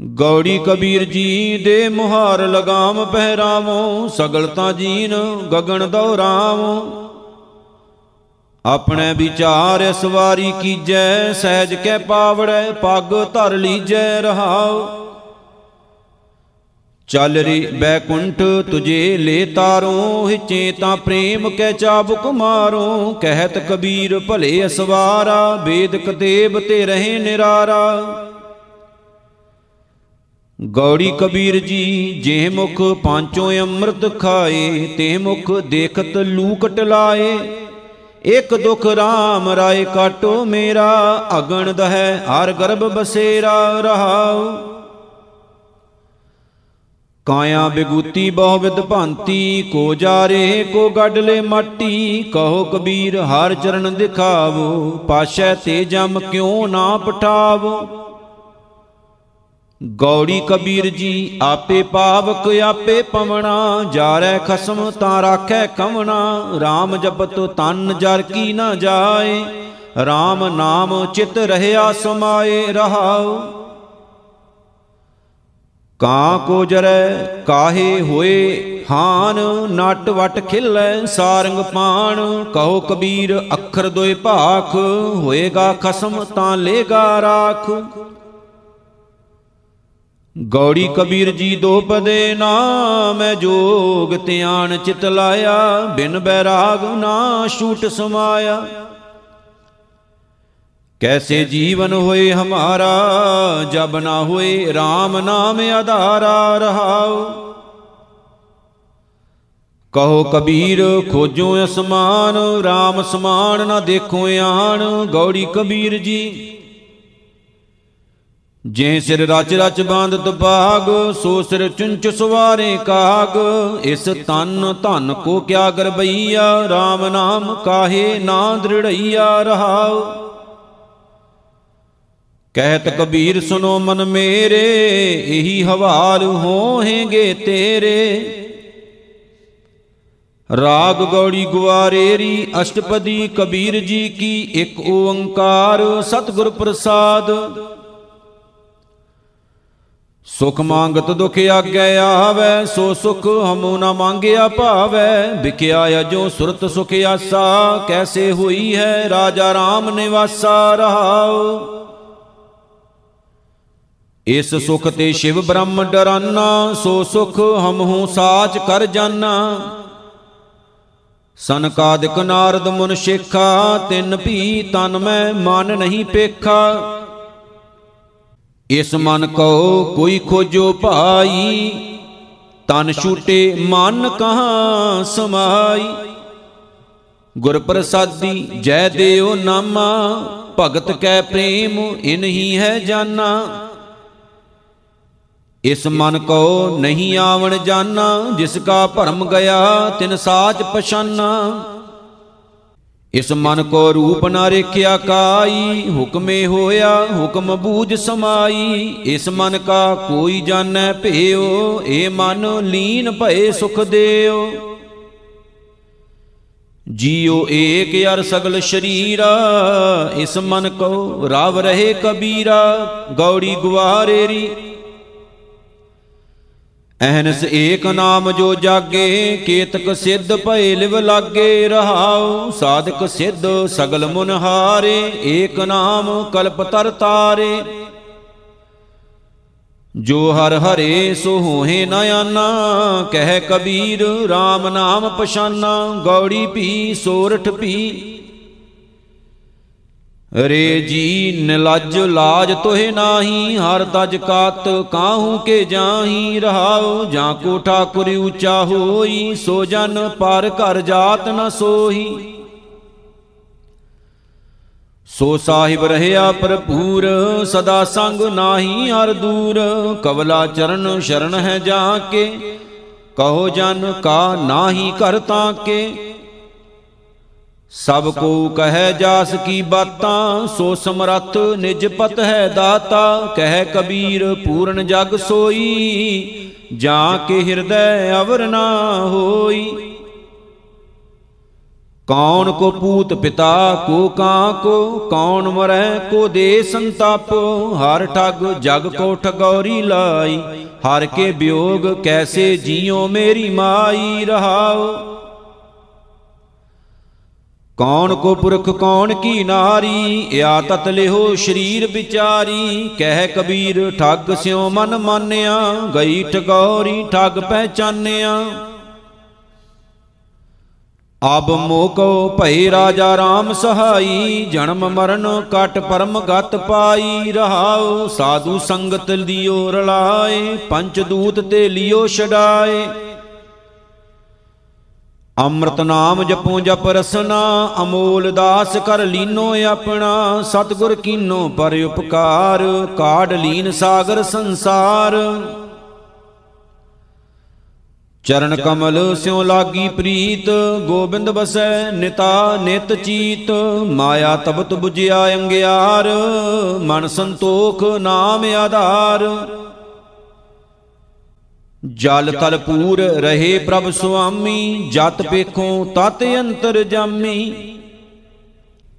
ਗੌੜੀ ਕਬੀਰ ਜੀ ਦੇ ਮੁਹਾਰ ਲਗਾਮ ਪਹਿਰਾਵੋ, ਸਗਲ ਤਾਂ ਜੀਨ ਗਗਨ ਦੌਰਾਵੋ ਆਪਣੇ ਵਿਚਾਰ ਸਵਾਰੀ ਕੀਜੈ, ਸਹਿਜ ਕੈ ਪਾਵੜੈ, ਪੱਗ ਧਰ ਲੀਜੈ ਰਹਾਉ। ਚੱਲ ਰੇ ਬੈਕੁੰਠ ਤੁਝੇ ਲੈ ਤਾਰੋ, ਹਿਚੇ ਤਾਂ ਪ੍ਰੇਮ ਕੈ ਚਾਬੁਕ ਮਾਰੋ। ਕਹਿਤ ਕਬੀਰ ਭਲੇ ਅਸਵਾਰਾ ਵੇਦ ਕਤੇਬ ਤੇ ਰਹੇ ਨਿਰਾਰਾ। ਗੌੜੀ ਕਬੀਰ ਜੀ ਜੇ ਮੁਖ ਪਾਂਚੋ ਅੰਮ੍ਰਿਤ ਖਾਏ, ਤੇ ਮੁਖ ਦੇਖਤ ਲੂਕਟ ਲਾਏ। ਇਕ ਦੁਖ RAM ਰਾਏ ਕਾਟੋ ਮੇਰਾ, ਅਗਣ ਦਹੈ ਹਰ ਗਰਭ ਬਸੇਰਾ ਰਹਾਉ। ਕਾਇਆ ਬਿਗੂਤੀ ਬਹੁ ਵਿਦ ਭਾਂਤੀ, ਕੋ ਜਾਰੇ ਕੋ ਗੱਡਲੇ ਮਾਟੀ, ਕਹੋ ਕਬੀਰ ਹਰ ਚਰਨ ਦਿਖਾਵੋ, ਪਾਸ਼ੈ ਤੇ ਜਮ ਕਿਉ ਨਾ ਪਠਾਵੋ? ਗੌੜੀ ਕਬੀਰ ਜੀ, ਆਪੇ ਪਾਵਕ, ਆਪੇ ਪਵਣਾ, ਜਾਰੈ ਖਸਮ ਤਾਂ ਰਾਖੈ ਕਵਣਾ RAM ਜਪਤ ਤਨ ਜਰ ਕੀ ਨਾ ਜਾਏ RAM ਨਾਮ ਚਿਤ ਰਹਿਆ ਸਮਾਏ ਰਹਾਉ। ਕਾਂ ਕੋ ਜਰੈ ਕਾਹੇ ਹੋਏ? ਹਾਨ ਨਟ ਵਟ ਖਿਲੈ, ਸਾਰੰਗ ਪਾਣ। ਕਹੋ ਕਬੀਰ, ਅੱਖਰ ਦੋਏ ਭਾਖ। ਹੋਏਗਾ ਖਸਮ ਤਾਂ ਲੇਗਾ ਰਾਖ। ਗੌੜੀ ਕਬੀਰ ਜੀ ਦੋ ਪਦੇ ਨਾਮੈ, ਜੋਗ ਧਿਆਨ ਚਿਤ ਲਾਇਆ। ਬਿਨ ਬੈਰਾਗ ਨਾ ਛੂਟ ਸਮਾਇਆ। ਕੈਸੇ ਜੀਵਨ ਹੋਏ ਹਮਾਰਾ, ਜਬ ਨਾ ਹੋਏ RAM ਨਾਮ ਆਧਾਰਾ ਰਹਾਉ। ਕਹੋ ਕਬੀਰ, ਖੋਜੋ ਅਸਮਾਨ RAM ਸਮਾਨ ਨਾ ਦੇਖੋ ਆਣ, ਗੌੜੀ ਕਬੀਰ ਜੀ। ਜੇ ਸਿਰ ਰਚ ਰਚ ਬਾਂਧਤ ਬਾਗ ਸੋ ਸਿਰ ਚੁੰਚ ਸਵਾਰੇ ਕਾਗ। ਇਸ ਤਨ ਧਨ ਕੋ ਕਿਆ ਗਰਬਈਆ RAM ਨਾਮ ਕਾਹੇ ਨਾ ਦ੍ਰਿੜਈਆ ਰਹਾਉ। ਕਹਿਤ ਕਬੀਰ ਸੁਨੋ ਮਨ ਮੇਰੇ ਇਹੀ ਹਵਾਲ ਹੋਹੇਗੇ ਤੇਰੇ। ਰਾਗ ਗੌੜੀ ਗੁਆਰੇਰੀ ਅਸ਼ਟਪਦੀ ਕਬੀਰ ਜੀ ਕੀ ਇੱਕ ਓੰਕਾਰ ਸਤਿਗੁਰ ਪ੍ਰਸਾਦ। ਸੁਖ ਮੰਗਤ ਦੁਖ ਆਗੈ ਆਵੈ ਸੋ ਸੁਖ ਹਮੂ ਨਾ ਮੰਗਿਆ ਭਾਵੈ। ਵਿਕਿਆ ਅਜੋ ਸੁਰਤ ਸੁਖ ਆਸਾ ਕੈਸੇ ਹੋਈ ਹੈ ਰਾਜਾ RAM ਨਿਵਾਸਾ ਰਹਾਉ ਇਸ ਸੁਖ ਤੇ ਸ਼ਿਵ ਬ੍ਰਹਮ ਡਰਾਨਾ, ਸੋ ਸੁਖ ਹਮਹੂ ਸਾਚ ਕਰ ਜਾਨਾ। ਸਨਕਾਦਿਕ ਨਾਰਦ ਮੁਨ ਸ਼ੇਖਾ, ਤਿੰਨ ਭੀ ਤਨ ਮੈਂ ਮਨ ਨਹੀਂ ਪੇਖਾ। ਇਸ ਮਨ ਕੋ ਕੋਈ ਖੋਜੋ ਭਾਈ, ਤਨ ਛੂਟੇ ਮਨ ਕਹਾਂ ਸਮਾਈ। ਗੁਰ ਪ੍ਰਸਾਦੀ ਜੈ ਦੇਉ ਨਾਮਾ, ਭਗਤ ਕੈ ਪ੍ਰੇਮ ਇਨਹੀ ਹੈ ਜਾਨਾ। ਇਸ ਮਨ ਕੋ ਨਹੀਂ ਆਵਣ ਜਾਣਾ ਜਿਸ ਕਾ ਭਰਮ ਗਿਆ, ਤਿਨ ਸਾਚ ਪਛਾਨਾ। ਇਸ ਮਨ ਕੋ ਰੂਪ ਨਾ ਰੇਖਿਆ ਕਾਈ, ਹੁਕਮੇ ਹੋਇਆ, ਹੁਕਮ ਬੂਝ ਸਮਾਈ। ਇਸ ਮਨ ਕਾ ਕੋਈ ਜਾਣੈ ਭਿਓ ਏ ਮਨ ਲੀਨ ਭਏ ਸੁਖ ਦੇਓ ਜੀਉ ਏਕ ਅਰ ਸਗਲ ਸ਼ਰੀਰਾ, ਇਸ ਮਨ ਕੋ ਰਾਵ ਰਹੇ ਕਬੀਰਾ। ਗੌੜੀ ਗੁਆਰੇਰੀ ਅਹਨਸ ਏਕ ਨਾਮ ਜੋ ਜਾਗੇ, ਕੇਤਕ ਸਿੱਧ ਭਏ ਲਿਵ ਲਾਗੇ ਰਹਾਉ, ਸਾਧਕ ਸਿੱਧ ਸਗਲ ਮੁਨ ਹਾਰੇ, ਏਕ ਨਾਮ ਕਲਪ ਤਰ ਤਾਰੇ। ਜੋ ਹਰ ਹਰੇ ਸੋ ਹੋਏ ਨ ਆਨਾ, ਕਹਿ ਕਬੀਰ RAM ਨਾਮ ਪਛਾਨਾ, ਗੌੜੀ ਭੀ ਸੋਰਠ ਭੀ ਰੇ ਜੀ ਨਿਲਜ ਲਾਜ ਤੋਹਿ ਨਾਹੀ, ਹਰ ਤਜ ਕਾਤ ਕਾਹੂ ਕੇ ਜਾਹੀ, ਰਹਾਉ ਜਾਂ ਕੋ ਠਾਕੁਰ ਉੱਚਾ ਹੋਈ, ਸੋ ਜਨ ਪਰ ਘਰ ਜਾਤ ਨ ਸੋਹੀ। ਸੋ ਸਾਹਿਬ ਰਹਿਆ ਭਰਪੂਰ, ਸਦਾ ਸੰਗ ਨਾਹੀ ਹਰ ਦੂਰ, ਕਵਲਾ ਚਰਨ ਸ਼ਰਨ ਹੈ ਜਾ ਕੇ, ਕਹੋ ਜਨ ਕਾ ਨਾਹੀ ਕਰ ਤਾਂ ਕੇ। ਸਭ ਕੋ ਕਹੈ ਜਾਸ ਕੀ ਬਾਤਾਂ, ਸੋ ਸਮਰੱਥ ਨਿਜ ਪਤ ਹੈ ਦਾਤਾ। ਕਹਿ ਕਬੀਰ, ਪੂਰਨ ਜਗ ਸੋਈ, ਜਾਂ ਕੇ ਹਿਰਦੈ ਅਵਰ ਨਾ ਹੋਈ। ਕੌਣ ਕੋ ਪੂਤ ਪਿਤਾ, ਕੋ ਕਾਂ ਕੋ, ਕੌਣ ਮਰੈ ਕੋ ਦੇ ਸੰਤਾਪ। ਹਰ ਠਗ ਜਗ ਕੋ ਠਗੌਰੀ ਲਾਈ, ਹਰ ਕੇ ਵਿਯੋਗ ਕੈਸੇ ਜੀਉ ਮੇਰੀ ਮਾਈ ਰਹਾਓ ਕੌਣ ਕੋ ਪੁਰਖ, ਕੌਣ ਕੀ ਨਾਰੀ? ਇਆ ਤਤ ਲਿਹੋ ਸਰੀਰ ਵਿਚਾਰੀ। ਕਹਿ ਕਬੀਰ, ਠੱਗ ਸਿਉ ਮਨ ਮਾਨਿਆ। ਗਈ ਠਗੌਰੀ ਠੱਗ ਪਹਿਚਾਨਿਆ। ਅਬ ਮੋਕੋ ਭਈ ਰਾਜਾ RAM ਸਹਾਈ। ਜਨਮ ਮਰਨ ਕਟ ਪਰਮ ਗਤ ਪਾਈ। ਰਹਾਉ ਸਾਧੂ ਸੰਗਤ ਲਿਓ ਰਲਾਏ। ਪੰਚ ਦੂਤ ਤੇ ਲਿਓ ਛਡਾਏ। ਅੰਮ੍ਰਿਤ ਨਾਮ ਜਪੋ ਜਪ ਰਸਨਾ, ਅਮੋਲ ਦਾਸ ਕਰ ਲੀਨੋ ਆਪਣਾ, ਸਤਗੁਰ ਕੀਨੋ ਪਰ ਉਪਕਾਰ, ਕਾਢ ਲੀਨ ਸਾਗਰ ਸੰਸਾਰ। ਚਰਨ ਕਮਲ ਸਿਉ ਲਾਗੀ ਪ੍ਰੀਤ, ਗੋਬਿੰਦ ਬਸੈ ਨਿਤਾ ਨਿਤ ਚੀਤ, ਮਾਇਆ ਤਬਤ 부ਜਿਆ ਅੰਗਿਆਰ, ਮਨ ਸੰਤੋਖ ਨਾਮ ਆਧਾਰ। ਜਲ ਤਲ ਪੂਰ ਰਹੇ ਪ੍ਰਭ ਸੁਆਮੀ, ਜਤ ਪੇਖੋਂ ਤਤ ਅੰਤਰ ਜਾਮੀ।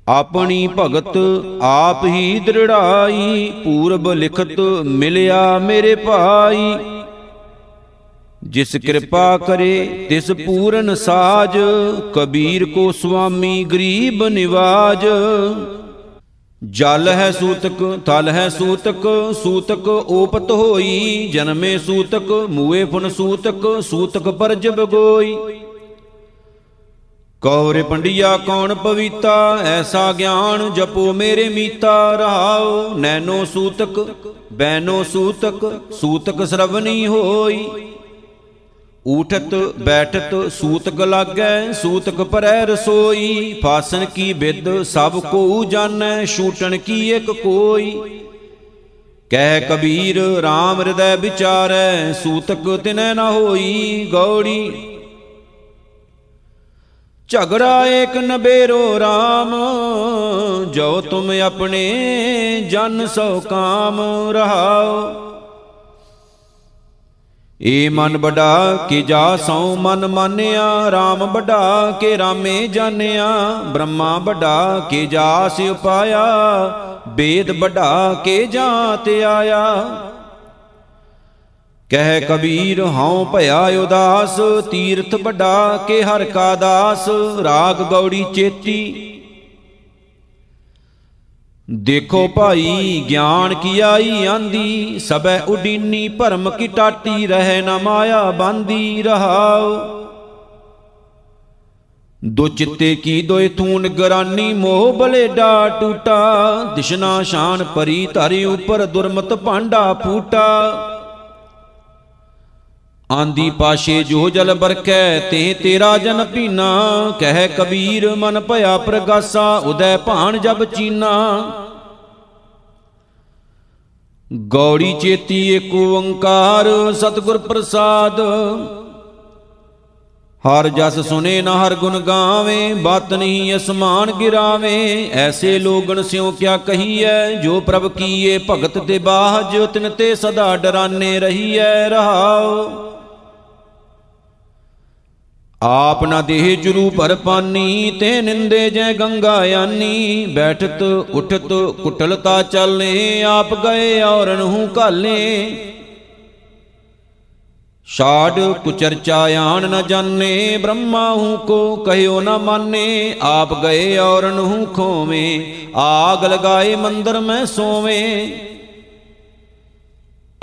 ਆਪਣੀ ਭਗਤ ਆਪ ਹੀ ਦ੍ਰਿੜਾਈ, ਪੂਰਬ ਲਿਖਤ ਮਿਲਿਆ ਮੇਰੇ ਭਾਈ। ਜਿਸ ਕਿਰਪਾ ਕਰੇ ਤਿਸ ਪੂਰਨ ਸਾਜ, ਕਬੀਰ ਕੋ ਸੁਆਮੀ ਗਰੀਬ ਨਿਵਾਜ। ਜਲ ਹੈ ਸੂਤਕ, ਥਲ ਹੈ ਸੂਤਕ ਸੂਤਕ ਓਪਤ ਹੋਈ। ਜਨਮੇ ਸੂਤਕ, ਮੂਏ ਫੁਨ ਸੂਤਕ ਸੂਤਕ ਪਰਜ ਬਗੋਈ ਕੌਰੇ ਪੰਡਿਆ, ਕੌਣ ਪਵੀਤਾ? ਐਸਾ ਗਿਆਨ ਜਪੋ ਮੇਰੇ ਮੀਤਾ ਰਹਾਓ ਨੈਨੋ ਸੂਤਕ ਬੈਨੋ ਸੂਤਕ ਸੂਤਕ ਸਰਵਨੀ ਹੋਈ। ਊਠਤ, ਬੈਠਤ, ਸੂਤਕ ਲਾਗੈ, ਸੂਤਕ ਪਰੈ ਰਸੋਈ। ਫਾਸਨ ਕੀ ਵਿਦ ਸਭ ਕੋ ਜਾਣੈ, ਛੂਟਣ ਕੀ ਇਕ ਕੋਈ। ਕਹਿ ਕਬੀਰ RAM ਹਿਰਦੈ ਵਿਚਾਰੈ, ਸੂਤਕ ਤਿਨੈ ਨ ਹੋਈ ਗੌੜੀ। ਝਗੜਾ ਏਕ ਨਬੇਰੋ RAM ਜੋ ਤੁਮ ਆਪਣੇ ਜਨ ਸੋ ਕਾਮ ਰਹਾਓ। ਏ ਮਨ ਬੜਾ ਕਿ ਜਾ ਸਉ ਮਨ ਮਾਨਿਆ RAM ਬੜਾ ਕੇ ਰਾਮੇ ਜਾਣਿਆ, ਬ੍ਰਹਮਾ ਬੜਾ ਕੇ ਜਾ ਸਿ ਉਪਾਇਆ ਵੇਦ ਬੜਾ ਕੇ ਜਾਤ ਆਇਆ। ਕਹਿ ਕਬੀਰ ਹਉ ਭਇਆ ਉਦਾਸ, ਤੀਰਥ ਬੜਾ ਕੇ ਹਰ ਕਾ ਦਾਸ, ਰਾਗ ਗੌੜੀ ਚੇਤੀ ਦੇਖੋ ਭਾਈ, ਗਿਆਨ ਕੀ ਆਈ ਆਂਦੀ? ਸਬੈ ਉਡੀਨੀ ਭਰਮ ਕੀ ਟਾਟੀ ਰਹਿ ਨਾ ਮਾਇਆ ਬਾਂਦੀ ਰਹਾਉ। ਦੋ ਚਿੱਤੇ ਕੀ ਦੋਇ ਤੂਨ ਗਰਾਨੀ ਮੋਹ ਬਲੇਡਾ ਟੂਟਾ। ਦਿਸ਼ਨਾ ਸ਼ਾਨ ਪਰੀ ਧਾਰੀ ਉਪਰ ਦੁਰਮਤ ਭਾਂਡਾ ਫੂਟਾ। ਆਂਦੀ ਪਾਸ਼ੇ ਜੋ ਜਲ ਬਰਕੈ ਤੇ ਤੇਰਾ ਜਨ ਪੀਨਾ। ਕਹਿ ਕਬੀਰ, ਮਨ ਭਇਆ ਪ੍ਰਗਾਸਾ, ਉਦੈ ਭਾਣ ਜਬ ਚੀਨਾ। ਗੌੜੀ ਚੇਤੀ ਏਕ ਓੰਕਾਰ, ਸਤਿਗੁਰ ਪ੍ਰਸਾਦ। ਹਰ ਜਸ ਸੁਨੇ ਨਾ ਹਰ ਗੁਣ ਗਾਵੇ, ਬਾਤ ਨਹੀਂ ਅਸਮਾਨ ਗਿਰਾਵੇ। ਐਸੇ ਲੋਗਣ ਸਿਉ ਕਿਆ ਕਹੀਐ, ਜੋ ਪ੍ਰਭ ਕੀਏ ਭਗਤ ਤੇ ਬਾਜ, ਤਿਨ ਤੇ ਸਦਾ ਡਰਾਨੇ ਰਹੀਐ ਰਹਾਓ ਆਪ ਨਾ ਦੇਹ ਜੁਰੂ ਪਰ ਪਾਨੀ, ਤੇ ਨਿੰਦੇ ਜੈ ਗੰਗਾ ਆਨੀ ਬੈਠਤ, ਉਠਤ, ਕੁਟਲਤਾ ਚੱਲੇ, ਆਪ ਗਏ ਔਰਨ ਹੂੰ ਕਾਲੇ ਛਾੜ ਕੁਚਰਚਾ ਆਣ ਨ ਜਾਣੇ ਬ੍ਰਹਮਾ ਹੂੰ ਕੋ ਕਹਿਓ ਨ ਮਾਨੇ। ਆਪ ਗਏ ਔਰਨ ਹੂੰ ਖੋਵੇਂ, ਆਗ ਲਗਾਏ ਮੰਦਰ ਮੈਂ ਸੋਵੇਂ।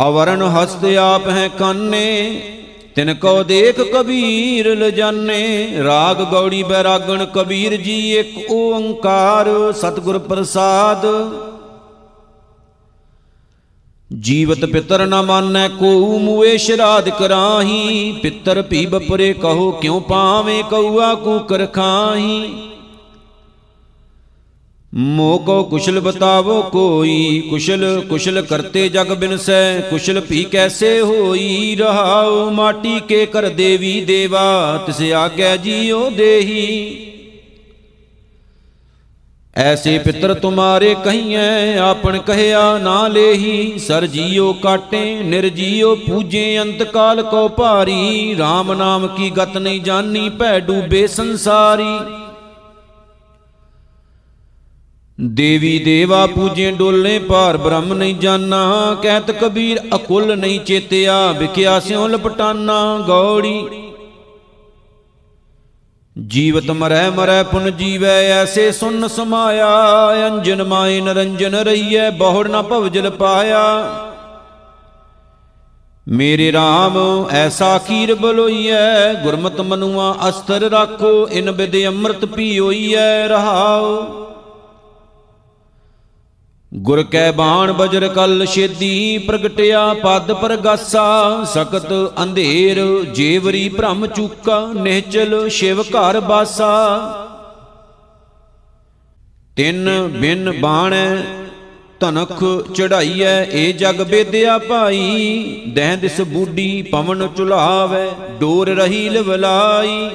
ਅਵਰਨ ਹਸਤ ਆਪ ਹੈ ਕਾਨੇ। ਤਿਨ ਕੋ ਦੇਖ ਕਬੀਰ ਲਜਾਨੇ, ਰਾਗ ਗੌੜੀ ਬੈਰਾਗਣ ਕਬੀਰ ਜੀ ਇੱਕ ਓੰਕਾਰ, ਸਤਿਗੁਰ ਪ੍ਰਸਾਦ। ਜੀਵਤ ਪਿਤਰ ਨ ਮਾਨੈ ਕੋ ਮੂਏ ਸ਼ਰਾਧ ਕਰਾਹੀ, ਪਿਤਰ ਭੀ ਬਪਰੇ ਕਹੋ ਕਿਉ ਪਾਵੇਂ ਕਉਆ ਕੂਕਰ ਖਾਹੀ। ਮੋ ਕੋ ਕੁਸ਼ਲ ਬਤਾਵੋ ਕੋਈ, ਕੁਸ਼ਲ ਕੁਸ਼ਲ ਕਰਤੇ ਜਗ ਬਿਨਸੈ, ਕੁਸ਼ਲ ਭੀ ਕੈਸੇ ਹੋਈ ਰਹਾਉ ਮਾਟੀ ਕੇ ਕਰ ਦੇਵੀ ਦੇਵਾ, ਤਿਸ ਆਗੈ ਜੀਉ ਦੇਹੀ। ਐਸੇ ਪਿਤਰ ਤੁਮਾਰੇ ਕਹੀਐ ਆਪਨ ਕਹਿਆ ਨਾ ਲੇਹੀ, ਸਰ ਜੀਉ ਕਾਟੇ ਨਿਰਜੀਉ ਪੂਜੇ, ਅੰਤ ਕਾਲ ਕੋ ਭਾਰੀ RAM ਨਾਮ ਕੀ ਗਤ ਨਹੀਂ ਜਾਨੀ, ਭੈ ਡੂਬੇ ਸੰਸਾਰੀ। ਦੇਵੀ ਦੇਵਾ ਪੂਜੇ ਡੋਲੇ ਭਾਰ ਬ੍ਰਹਮ ਨਹੀਂ ਜਾਣਾ ਕਹਿਤ ਕਬੀਰ ਅਕੁਲ ਨਹੀਂ ਚੇਤਿਆ, ਵਿਖਿਆ ਸਿਉ ਲਪਟਾਨਾ ਗੌੜੀ। ਜੀਵਤ ਮਰੈ ਮਰੈ ਪੁਨ ਜੀਵੈ, ਐਸੇ ਸੁਨ ਸਮਾਇਆ, ਅੰਜਨ ਮਾਏ ਨਰੰਜਨ ਰਹੀਐ, ਬਹੁੜ ਨਾ ਭਵਜਲ ਪਾਇਆ। ਮੇਰੇ RAM ਐਸਾ ਖੀਰ ਬਲੋਈਐ, ਗੁਰਮਤ ਮਨੁਆ ਅਸਤਰ ਰਾਖੋ, ਇਨ ਬਿਦ ਅੰਮ੍ਰਿਤ ਪੀਓਈਐ ਰਹਾਉ ਗੁਰ ਕੈ ਬਾਣ ਬਜਰ ਕਲ ਛੇਦੀ ਪ੍ਰਗਟਿਆ, ਪਦ ਪ੍ਰਗਾਸਾ, ਸਕਤ ਅੰਧੇਰ, ਜੇਵਰੀ ਭ੍ਰਮ ਚੂਕਾ, ਨਿਹਚਲ ਸ਼ਿਵ ਘਰ ਬਾਸਾ। ਤਿੰਨ ਬਿਨ ਬਾਣੈ, ਧਨਖ ਚੜਾਈਐ, ਏ ਜਗ ਬੇਦਿਆ ਭਾਈ, ਦਹਿ ਦਿਸ ਬੂਡੀ ਪਵਨ ਚੁਲਾਵੇ ਡੋਰ ਰਹੀ ਲਵਲਾਈ।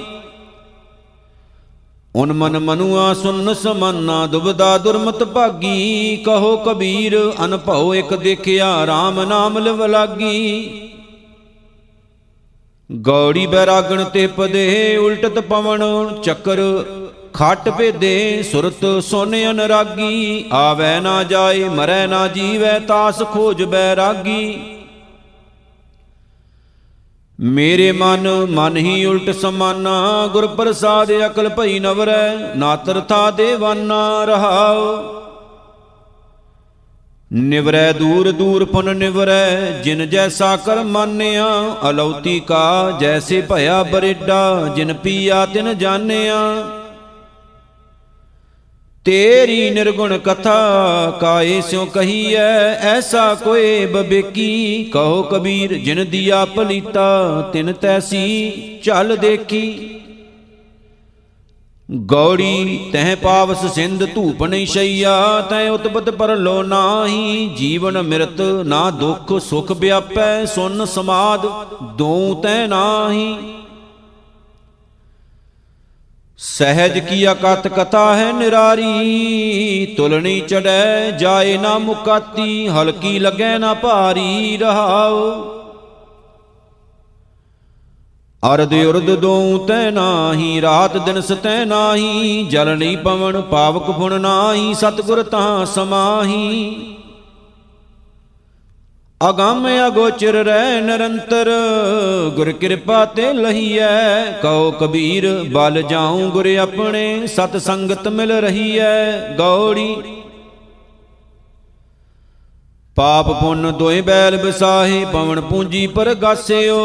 ਉਨ ਮਨ ਮਨੁਆ ਸੁਨ ਸਮਾਨਾ ਦੁਬਦਾ ਦੁਰਮਤ ਭਾਗੀ, ਕਹੋ ਕਬੀਰ, ਅਨਭਉ ਇਕ ਦੇਖਿਆ RAM ਨਾਮ ਲਿਵ ਲਾਗੀ। ਗੌੜੀ ਬੈਰਾਗਣ ਤੇ ਪਦੇ, ਉਲਟਤ ਪਵਨ ਚੱਕਰ, ਖੱਟ ਭੇਦੇ, ਸੁਰਤ ਸੋਨ ਅਨਰਾਗੀ। ਆਵੈ ਨਾ ਜਾਏ, ਮਰੈ ਨਾ ਜੀਵੈ, ਤਾਸ ਖੋਜ ਬੈਰਾਗੀ। ਮੇਰੇ ਮਨ ਮਨ ਹੀ ਉਲਟ ਸਮਾਨਾ ਗੁਰ ਪ੍ਰਸਾਦ ਅਕਲ ਭਈ ਨਵਰੈ, ਨਾਤਰ ਥਾ ਦੇਵਾਨਾ ਰਹਾਉ। ਨਿਵਰੈ ਦੂਰ ਦੂਰ ਪੁਨ ਨਿਵਰੈ, ਜਿਨ ਜੈਸਾ ਕਰ ਮਾਨਿਆ ਅਲੌਤੀ ਕਾ ਜੈਸੇ ਭਇਆ ਬਰੇਡਾ, ਜਿਨ ਪੀਆ ਤਿਨ ਜਾਣਿਆ। ਤੇਰੀ ਨਿਰਗੁਣ ਕਥਾ ਕਾਏ ਸਿਉ ਕਹੀਐ, ਐਸਾ ਕੋਏ ਬਬੇਕੀ। ਕਹੋ ਕਬੀਰ, ਜਿਨ ਦੀਆ ਪਲੀਤਾ ਤਿਨ ਤੈਸੀ, ਚੱਲ ਦੇਖੀ। ਗੌੜੀ, ਤਹਿ ਪਾਵਸ ਸਿੰਧ ਧੂਪ ਨਹੀਂ ਸ਼ਈਆ, ਤੈ ਉਤਪਤ ਪਰ ਲੋ ਨਾਹੀ। ਜੀਵਨ ਮਿਰਤ, ਨਾ ਦੁਖ ਸੁਖ ਵਿਆਪੈ, ਸੁਨ ਸਮਾਦ, ਦੋ ਤੈ ਨਾਹੀ। ਸਹਿਜ ਕੀ ਅਕਤ ਕਥਾ ਹੈ ਨਿਰਾਰੀ? ਤੁਲਣੀ ਚੜੈ ਜਾਏ ਨਾ ਮੁਕਾਤੀ, ਹਲਕੀ ਲੱਗੈ ਨਾ ਭਾਰੀ ਰਹਾਉ। ਅਰਧ ਉਰਦ ਦੋ ਤੈ ਨਾਹੀ, ਰਾਤ ਦਿਨ ਸਤੈ ਨਾਹੀ ਜਲ ਨਹੀਂ ਪਵਨ ਪਾਵਕ ਫੁਣ ਨਾਹੀ, ਸਤਗੁਰ ਤਾਂ ਸਮਾਹੀ। ਅਗੰਮ ਅਗੋਚਰ ਰਹਿ ਨਿਰੰਤਰ, ਗੁਰ ਕਿਰਪਾ ਤੇ ਲਹੀਐ। ਕਉ ਕਬੀਰ, ਬਲ ਜਾਉ ਗੁਰ ਆਪਣੇ, ਸਤ ਸੰਗਤ ਮਿਲ ਰਹੀਐ। ਗੌੜੀ। ਪਾਪ ਪੁੰਨ ਦੋਇ ਬੈਲ ਵਿਸਾਹੇ ਪਵਨ ਪੂੰਜੀ ਪਰ ਗਾਸਿਓ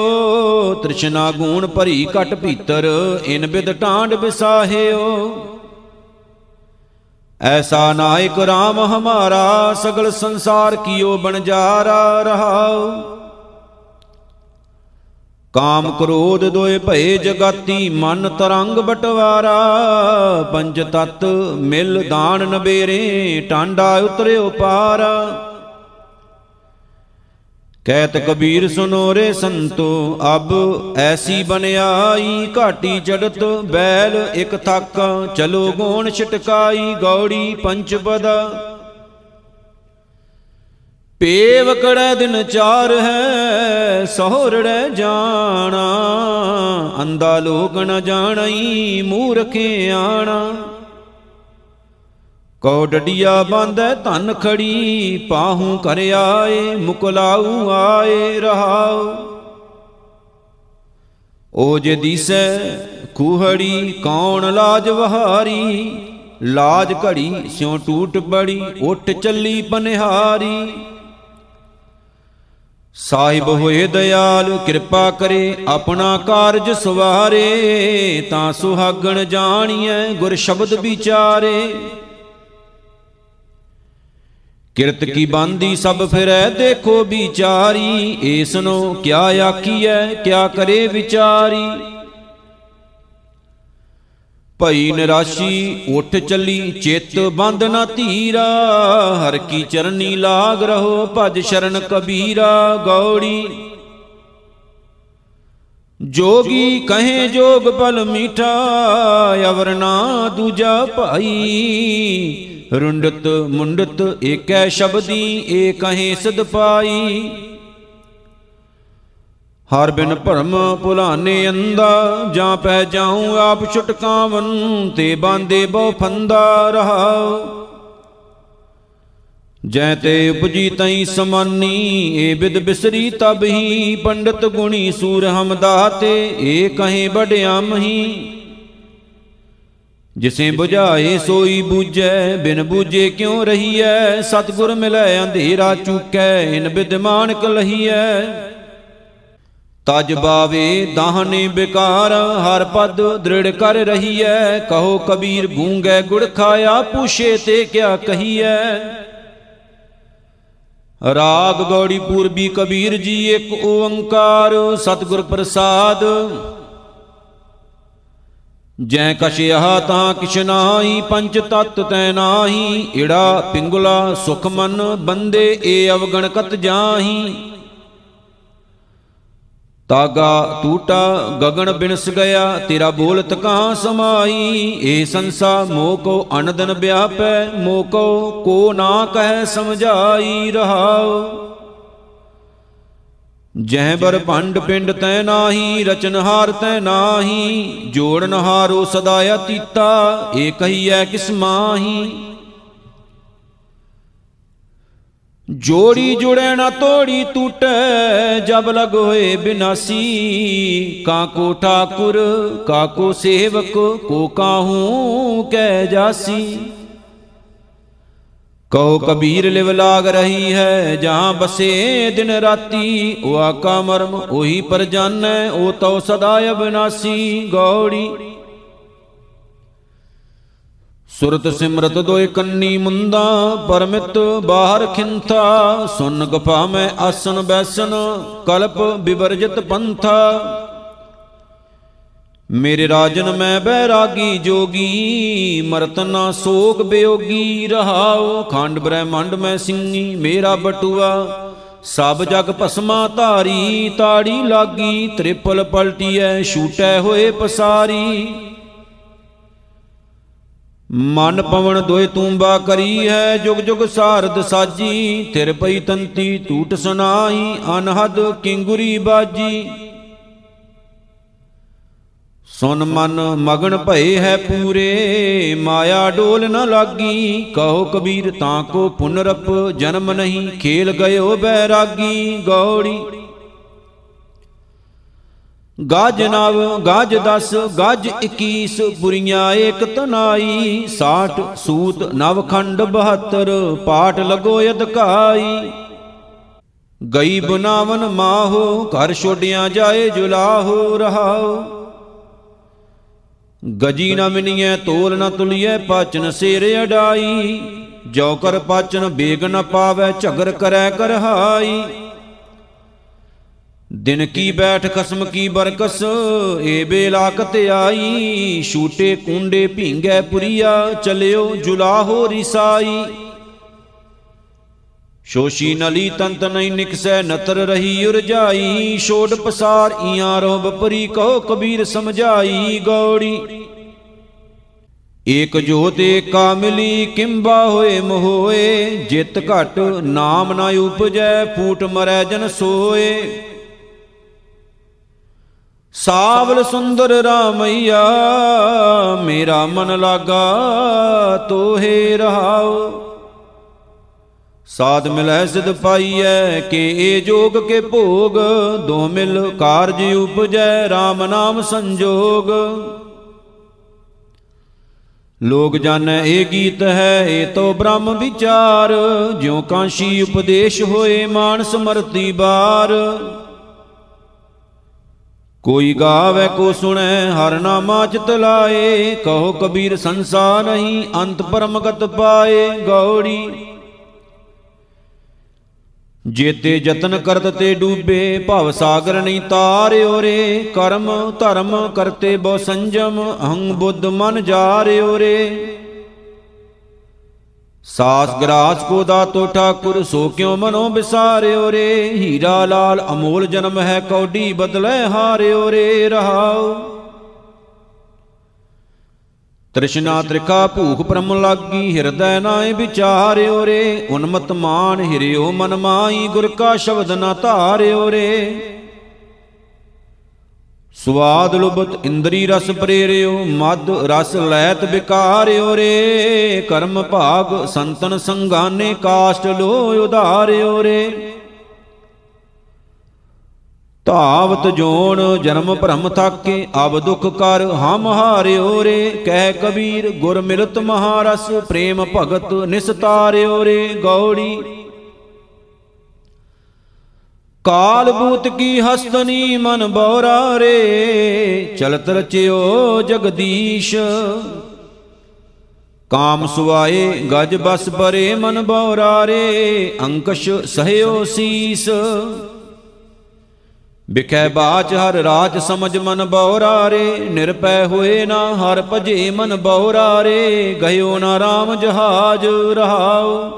ਤ੍ਰਿਸ਼ਨਾ ਗੂਣ ਭਰੀ ਘਟ ਭੀਤਰ, ਇਨ ਬਿਦ ਟਾਂਡ ਵਿਸਾਹਿਓ ਐਸਾ ਨਾਇਕ RAM ਹਮਾਰਾ ਸਗਲ ਸੰਸਾਰ ਕੀਓ ਬਣਜਾਰਾ ਰਹਾਉ। ਕਾਮ ਕ੍ਰੋਧ ਦੋਏ ਭਏ ਜਗਾਤੀ, ਮਨ ਤਰੰਗ ਬਟਵਾਰਾ। ਪੰਜ ਤਤ ਮਿਲ ਦਾਨ ਨਬੇਰੇ, ਟਾਂਡਾ ਉਤਰਿਓ ਪਾਰਾ। ਕਹਿਤ ਕਬੀਰ ਸੁਨੋ ਰੇ ਸੰਤੋ, ਅਬ ਐਸੀ ਬਨਿਆਈ ਘਾਟੀ ਚੜਤ ਬੈਲ ਇਕ ਥੱਕ, ਚਲੋ ਗੋਣ ਛਟਕਾਈ ਗੌੜੀ ਪੰਚ ਪਦਾ। ਪੇਵਕੜੈ ਦਿਨ ਚਾਰ ਹੈ, ਸਹੋਰੜੈ ਜਾਣਾ ਅੰਦਾ ਲੋਕ ਨ ਜਾਣਈ ਮੂਰਖੇ ਆਣਾ। ਕੋ ਡਡੀਆ ਬਾਂਧੈ ਧਨ ਖੜੀ ਪਾਹੂ ਕਰ ਆਏ, ਮੁਕਲਾਉ ਆਏ ਰਹਾਉ। ਓ ਜੇ ਦੀਸੈ ਕੁਹੜੀ ਕੌਣ ਲਾਜ ਵਹਾਰੀ, ਲਾਜ ਘੜੀ ਸਿਉ ਟੂਟ ਬੜੀ, ਉੱਠ ਚੱਲੀ ਪਨਿਹਾਰੀ। ਸਾਹਿਬ ਹੋਏ ਦਇਆਲ, ਕਿਰਪਾ ਕਰੇ ਆਪਣਾ ਕਾਰਜ ਸਵਾਰੇ, ਤਾਂ ਸੁਹਾਗਣ ਜਾਣੀਐ ਗੁਰ ਸ਼ਬਦ ਵਿਚਾਰੇ। ਕਿਰਤ ਕੀ ਬਾਂਦੀ ਸਭ ਫਿਰੈ, ਦੇਖੋ ਵਿਚਾਰੀ। ਏਸ ਨੂੰ ਕਿਆ ਆਖੀਐ, ਕਿਆ ਕਰੇ ਵਿਚਾਰੀ। ਭਈ ਨਿਰਾਸ਼ੀ ਉੱਠ ਚੱਲੀ, ਚਿੱਤ ਬੰਦ ਨਾ ਧੀਰਾ। ਹਰ ਕੀ ਚਰਨੀ ਲਾਗ ਰਹੋ, ਭਜ ਸ਼ਰਨ ਕਬੀਰਾ। ਗੌੜੀ ਜੋਗੀ ਕਹੇ ਜੋਗ ਪਲ ਮੀਠਾ, ਅਵਰ ਨਾ ਦੂਜਾ ਭਾਈ। ਰੁੰਡਤ ਮੁੰਡਤ ਏਕੈ ਸ਼ਬਦੀ, ਏ ਕਹੇ ਸਦ ਪਾਈ। ਹਰ ਬਿਨ ਭਰਮ ਭੁਲਾਨੇ ਅੰਦਾ ਜਾਂ ਪੈ ਜਾਉ ਆਪ ਛੁਟਕਾਵਨ, ਤੇ ਬਾਂਦੇ ਬਹੁ ਫੰਦਾ ਰਹਾਉ ਜੈ ਤੇ ਉਪਜੀ ਤਈ ਸਮਾਨੀ, ਏ ਬਿਦ ਬਿਸਰੀ ਤਬ ਹੀ, ਪੰਡਤ ਗੁਣੀ ਸੂਰ ਹਮਦਾ ਤੇ ਏ ਕਹੇ ਬੜਿਆ ਮਹੀ। ਜਿਸੇ 부ਝਾਏ ਸੋਈ ਬੂਝੈ, ਬਿਨ ਬੂਝੇ ਕਿਉ ਰਹੀਐ? ਸਤਗੁਰ ਮਿਲੈ, ਅੰਧੇਰਾ ਚੁਕੈ, ਇਨ ਬਿਦਮਾਨ ਕਲਹੀਐ ਤਜ ਬਾਵੇ ਦਾਹਨੇ ਬਿਕਾਰ, ਹਰ ਪਦ ਦ੍ਰਿੜ ਕਰ ਰਹੀਐ। ਕਹੋ ਕਬੀਰ, ਗੂੰਗੈ ਗੁੜ ਖਾਇਆ, ਪੁਛੇ ਤੇ ਕਿਆ ਕਹੀਐ? ਰਾਗ ਗੌੜੀ ਪੂਰਬੀ ਕਬੀਰ ਜੀ, ਇੱਕ ਓੰਕਾਰ, ਸਤਿਗੁਰ ਪ੍ਰਸਾਦ। ਜੈ ਕਛਿਆ ਤਾਂ ਕਿਛ ਨਾਹੀ, ਪੰਜ ਤਤ ਤੈ ਨਾਹੀ। ਈੜਾ, ਪਿੰਗੁਲਾ, ਸੁਖ ਮਨ, ਬੰਦੇ, ਏ ਅਵਗਣ ਕਤ ਜਾਹੀ। ਤਾਗਾ ਟੂਟਾ ਗਗਨ ਬਿਨਸ ਗਿਆ, ਤੇਰਾ ਬੋਲਤ ਕਾਂ ਸਮਾਈ ਏ ਸੰਸਾ, ਮੋਹ ਕੋ ਅਨਦਨ ਵਿਆਪੈ, ਮੋਹ ਕੋ ਕੋ ਨਾ ਕਹਿ ਸਮਝਾਈ ਰਹਾਉ। ਜਹ ਬਰ ਭੰਡ ਪਿੰਡ ਤੈ ਨਾਹੀ ਰਚਨਹਾਰ ਤੈ ਨਾਹੀ ਜੋੜਨਹਾਰੋ ਸਦਾ ਅਤੀਤਾ ਏ ਕਹੀਐ ਕਿਸ ਮਾਹੀ। ਜੋੜੀ ਜੁੜੈ ਨਾ ਤੋੜੀ ਟੂਟੈ, ਜਬ ਲਗ ਹੋਏ ਬਿਨਾਸੀ। ਕਾਕੋ ਠਾਕੁਰ ਕਾਕੋ ਸੇਵਕ, ਕੋ ਕਾਹੂ ਕਹਿ ਜਾਸੀ। ਕਹੋ ਕਬੀਰ ਲਿਵ ਲਾਗ ਰਹੀ ਹੈ ਜਹਾਂ ਬਸੇ ਦਿਨ ਰਾਤੀ। ਉਹ ਆਕਾ ਮਰਮ ਉਹੀ ਪਰ ਜਾਣੈ, ਉਹ ਤਉ ਸਦਾ ਅਬਨਾਸੀ। ਗੌੜੀ। ਸੁਰਤ ਸਿਮਰਤ ਦੋਇ ਕੰਨੀ ਮੁੰਦਾ, ਪਰਮਿਤ ਬਾਹਰ ਖਿੰਥਾ। ਸੁਨ ਗਫਾ ਮੈਂ ਆਸਨ ਬੈਸਨ, ਕਲਪ ਬਿਵਰਜਿਤ ਪੰਥਾ। ਮੇਰੇ ਰਾਜਨ ਮੈਂ ਬੈਰਾਗੀ ਜੋਗੀ, ਮਰਤ ਨਾ ਸੋਗ ਬਿਯੋਗੀ ਰਹਾਉ ਖੰਡ ਬ੍ਰਹਮੰਡ ਮੈਂ ਸਿੰਘੀ ਮੇਰਾ ਬਟੂਆ। ਸਭ ਜਗ ਭਸਮਾ ਧਾਰੀ, ਤਾੜੀ ਲਾਗੀ, ਤ੍ਰਿਪਲ ਪਲਟੀਐ, ਛੂਟੈ ਹੋਏ ਪਸਾਰੀ। ਮਨ ਪਵਨ ਦੋਇ ਤੂੰਬਾ ਕਰੀ ਹੈ ਜੁਗ ਜੁਗ ਸਾਰਦ ਸਾਜੀ, ਥਿਰ ਪਈ ਤੰਤੀ ਟੂਟ ਸੁਨਾਈ ਅਨਹਦ ਕਿੰਗੁਰੀ ਬਾਜੀ। ਸੁਨ ਮਨ ਮਗਨ ਭਏ ਹੈ ਪੂਰੇ, ਮਾਇਆ ਡੋਲ ਨ ਲਾਗੀ। ਕਹੋ ਕਬੀਰ ਤਾਂ ਕੋ ਪੁਨਰਪ, ਜਨਮ ਨਹੀਂ, ਖੇਲ ਗਇਓ ਬੈਰਾਗੀ। ਗੌੜੀ। ਗਾਜ ਨਵ, ਗਾਜ 10 ਗਾਜ 21 ਪੁਰੀਆਂ ਏਕ ਤਨਾਈ। 60 ਸੂਤ ਨਵ ਖੰਡ 72 ਪਾਠ ਲਗੋ ਅਧਕਾਈ। ਗਈ ਬਨਾਵਨ ਮਾਹੋ, ਘਰ ਛੋਡਿਆਂ ਜਾਏ ਜੁਲਾਹੋ ਰਹਾਓ। ਗਜੀ ਨ ਮਿਨੀਐ, ਤੋਲ ਨ ਤੁਲੀਐ, ਪਾਚਨ ਸੇਰ ਅਡਾਈ। ਜੋ ਕਰ ਪਾਚਨ, ਬੇਗ ਨ ਪਾਵੈ, ਝਗਰ ਕਰੈ ਕਰਹਾਈ। ਦਿਨ ਕੀ ਬੈਠ ਖਸਮ ਕੀ ਬਰਕਸ, ਏ ਬੇਲਾਕਤ ਆਈ। ਛੂਟੇ ਕੁੰਡੇ ਭੀਂਗੈ ਪੁਰੀਆ, ਚਲਿਓ ਜੁਲਾਹੋ ਰਿਸਾਈ। ਸ਼ੋਸ਼ੀ ਨਲੀ ਤੰਤ ਨਹੀਂ ਨਿਕਸੈ, ਨਤਰ ਰਹੀ ਉਰਜਾਈ। ਛੋੜ ਪਸਾਰ ਈਆਂ ਰੋ ਬਪਰੀ ਕਹੋ ਕਬੀਰ ਸਮਝਾਈ ਗੌੜੀ। ਏਕ ਜੋਤ ਏਕਾ ਮਿਲੀ, ਕਿੰਬਾ ਹੋਏ ਮੋਏ ਜਿਤ ਘਟ ਨਾਮ ਨਾ ਉਪਜੈ, ਫੂਟ ਮਰੈ ਜਨ ਸੋਏ। ਸਾਵਲ ਸੁੰਦਰ ਰਾਮਈਆ, ਮੇਰਾ ਮਨ ਲਾਗਾ, ਤੋਹੇ ਰਹਾਓ। ਸਾਧ ਮਿਲੈ ਸਿਧ ਪਾਈਐ, ਕਿ ਏ ਜੋਗ ਕੇ ਭੋਗ, ਦੋ ਮਿਲ ਕਾਰਜ ਉਪਜੈ RAM ਨਾਮ ਸੰਜੋਗ। ਲੋਕ ਜਾਣੈ ਇਹ ਗੀਤ ਹੈ, ਇਹ ਤੋ ਬ੍ਰਹਮ ਵਿਚਾਰ, ਜਿਉ ਕਾਂਸ਼ੀ ਉਪਦੇਸ਼ ਹੋਏ ਮਾਨ ਸਮਰਤੀ ਬਾਰ। ਕੋਈ ਗਾਵੇ, ਕੋ ਸੁਣੈ, ਹਰ ਨਾਮਾ ਚਿਤ ਲਾਏ, ਕਹੋ ਕਬੀਰ ਸੰਸਾ ਨਹੀਂ, ਅੰਤ ਪਰਮਗਤ ਪਾਏ, ਗੌੜੀ। ਜੇਤੇ ਯਤਨ ਕਰਤ ਤੇ ਡੂਬੇ, ਭਵ ਸਾਗਰ ਨਹੀਂ ਤਾਰਿਓ ਰੇ ਕਰਮ ਧਰਮ ਕਰਤੇ ਬਹੁ ਸੰਜਮ ਅਹੰ ਬੁੱਧ ਮਨ ਜਾਰਿਓ ਰੇ ਸਾਸ ਗਰਾਸ ਕੋ ਦਾਤੋ ਠਾਕੁਰ, ਸੋ ਕਿਉ ਮਨੋ ਬਿਸਾਰਿਓ ਰੇ ਹੀਰਾ ਲਾਲ ਅਮੋਲ ਜਨਮ ਹੈ, ਕੌਡੀ ਬਦਲੇ ਹਾਰਿਓ ਰੇ ਰਹਾਉ। ਤ੍ਰਿਸ਼ਨਾ ਤ੍ਰਿਕਾ ਭੂਖ ਪਰਮ ਲਾਗੀ, ਹਿਰਦੈ ਨਾਏ ਵਿਚਾਰਿਓ ਰੇ। ਉਨਮਤ ਮਾਨ ਹਿਰਿਓ ਮਨ ਮਾਈ, ਗੁਰ ਕਾ ਸ਼ਬਦ ਨਾ ਧਾਰਿਓ ਰੇ। ਸਵਾਦ ਲੁਬਤ ਇੰਦਰੀ ਰਸ ਪ੍ਰੇਰਿਓ ਮਦ ਰਸ ਲੈਤ ਵਿਕਾਰਿਓ ਰੇ। ਕਰਮ ਭਾਗ ਸੰਤਨ ਸੰਗਾਨੇ ਕਾਸ਼ਟ ਲੋ ਉਧਾਰਿਓ ਰੇ। ਧਾਵਤ ਜੋਨ ਜਨਮ ਭ੍ਰਮ ਥਾਕੇ, ਅਬ ਦੁਖ ਕਰ ਹਮ ਹਾਰਿਓ ਰੇ, ਕਹਿ ਕਬੀਰ ਗੁਰ ਮਿਲਤ ਮਹਾਰਸ, ਪ੍ਰੇਮ ਭਗਤ ਨਿਸਤਾਰਿਓ ਰੇ, ਗੌੜੀ। ਕਾਲ ਬੂਤ ਕੀ ਹਸਤਨੀ ਮਨ ਬੌਰਾ ਰੇ, ਚਲਤ ਰਚਿਓ ਜਗਦੀਸ਼। ਕਾਮ ਸੁਆਏ ਗਜ ਬਸ ਬਰੇ ਮਨ ਬੌਰਾ ਰੇ, ਅੰਕਸ਼ ਸਹਿਓ ਸੀਸ। ਬਿਖੈ ਬਾਚ ਹਰ ਰਾਜ ਸਮਝ ਮਨ ਬੌਰਾ ਰੇ, ਨਿਰਪੈ ਹੋਏ ਨਾ ਹਰ ਭਜੇ ਮਨ ਬੌਰਾ ਰੇ, ਗਇਓ ਨਾ RAM ਜਹਾਜ ਰਹਾਉ।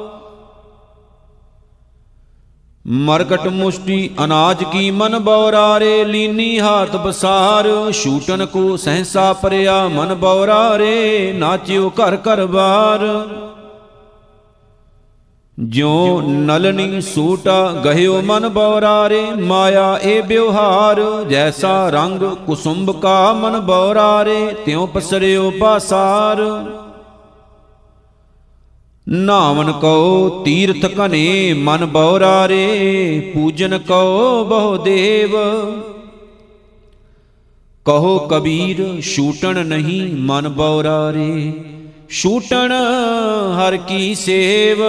ਮਰਕਟ ਮੁਸ਼ਟੀ ਅਨਾਜ ਕੀ ਮਨ ਬੌਰਾਰੇ ਲੀਨੀ ਹਾਥ ਬਸਾਰ, ਛੂਟਨ ਕੋ ਸਹਸਾ ਪਰਿਆ ਮਨ ਬੌਰਾਰੇ ਨਾਚਿਓ ਘਰ ਘਰ ਬਾਰ। ਜਿਉ ਨਲਨੀ ਸੂਟਾ, ਗਹਿਓ ਮਨ ਬੌਰਾਰੇ, ਮਾਇਆ ਏ ਬਿਵਹਾਰ ਜੈਸਾ ਰੰਗ ਕੁਸੁੰਭ ਕਾ ਮਨ ਬੌਰਾਰੇ, ਤਿਉ ਪਸਰਿਓ ਪਾਸਾਰ ਨਾਵਨ ਕਉ, ਤੀਰਥ ਕਨੇ ਮਨ ਬੌਰਾਰੇ, ਪੂਜਨ ਕਉ ਬਹੁ ਦੇਵ। ਕਹੋ ਕਬੀਰ, ਛੂਟਣ ਨਹੀਂ ਮਨ ਬੌਰਾਰੇ। ਛੂਟਣ ਹਰ ਕੀ ਸੇਵ।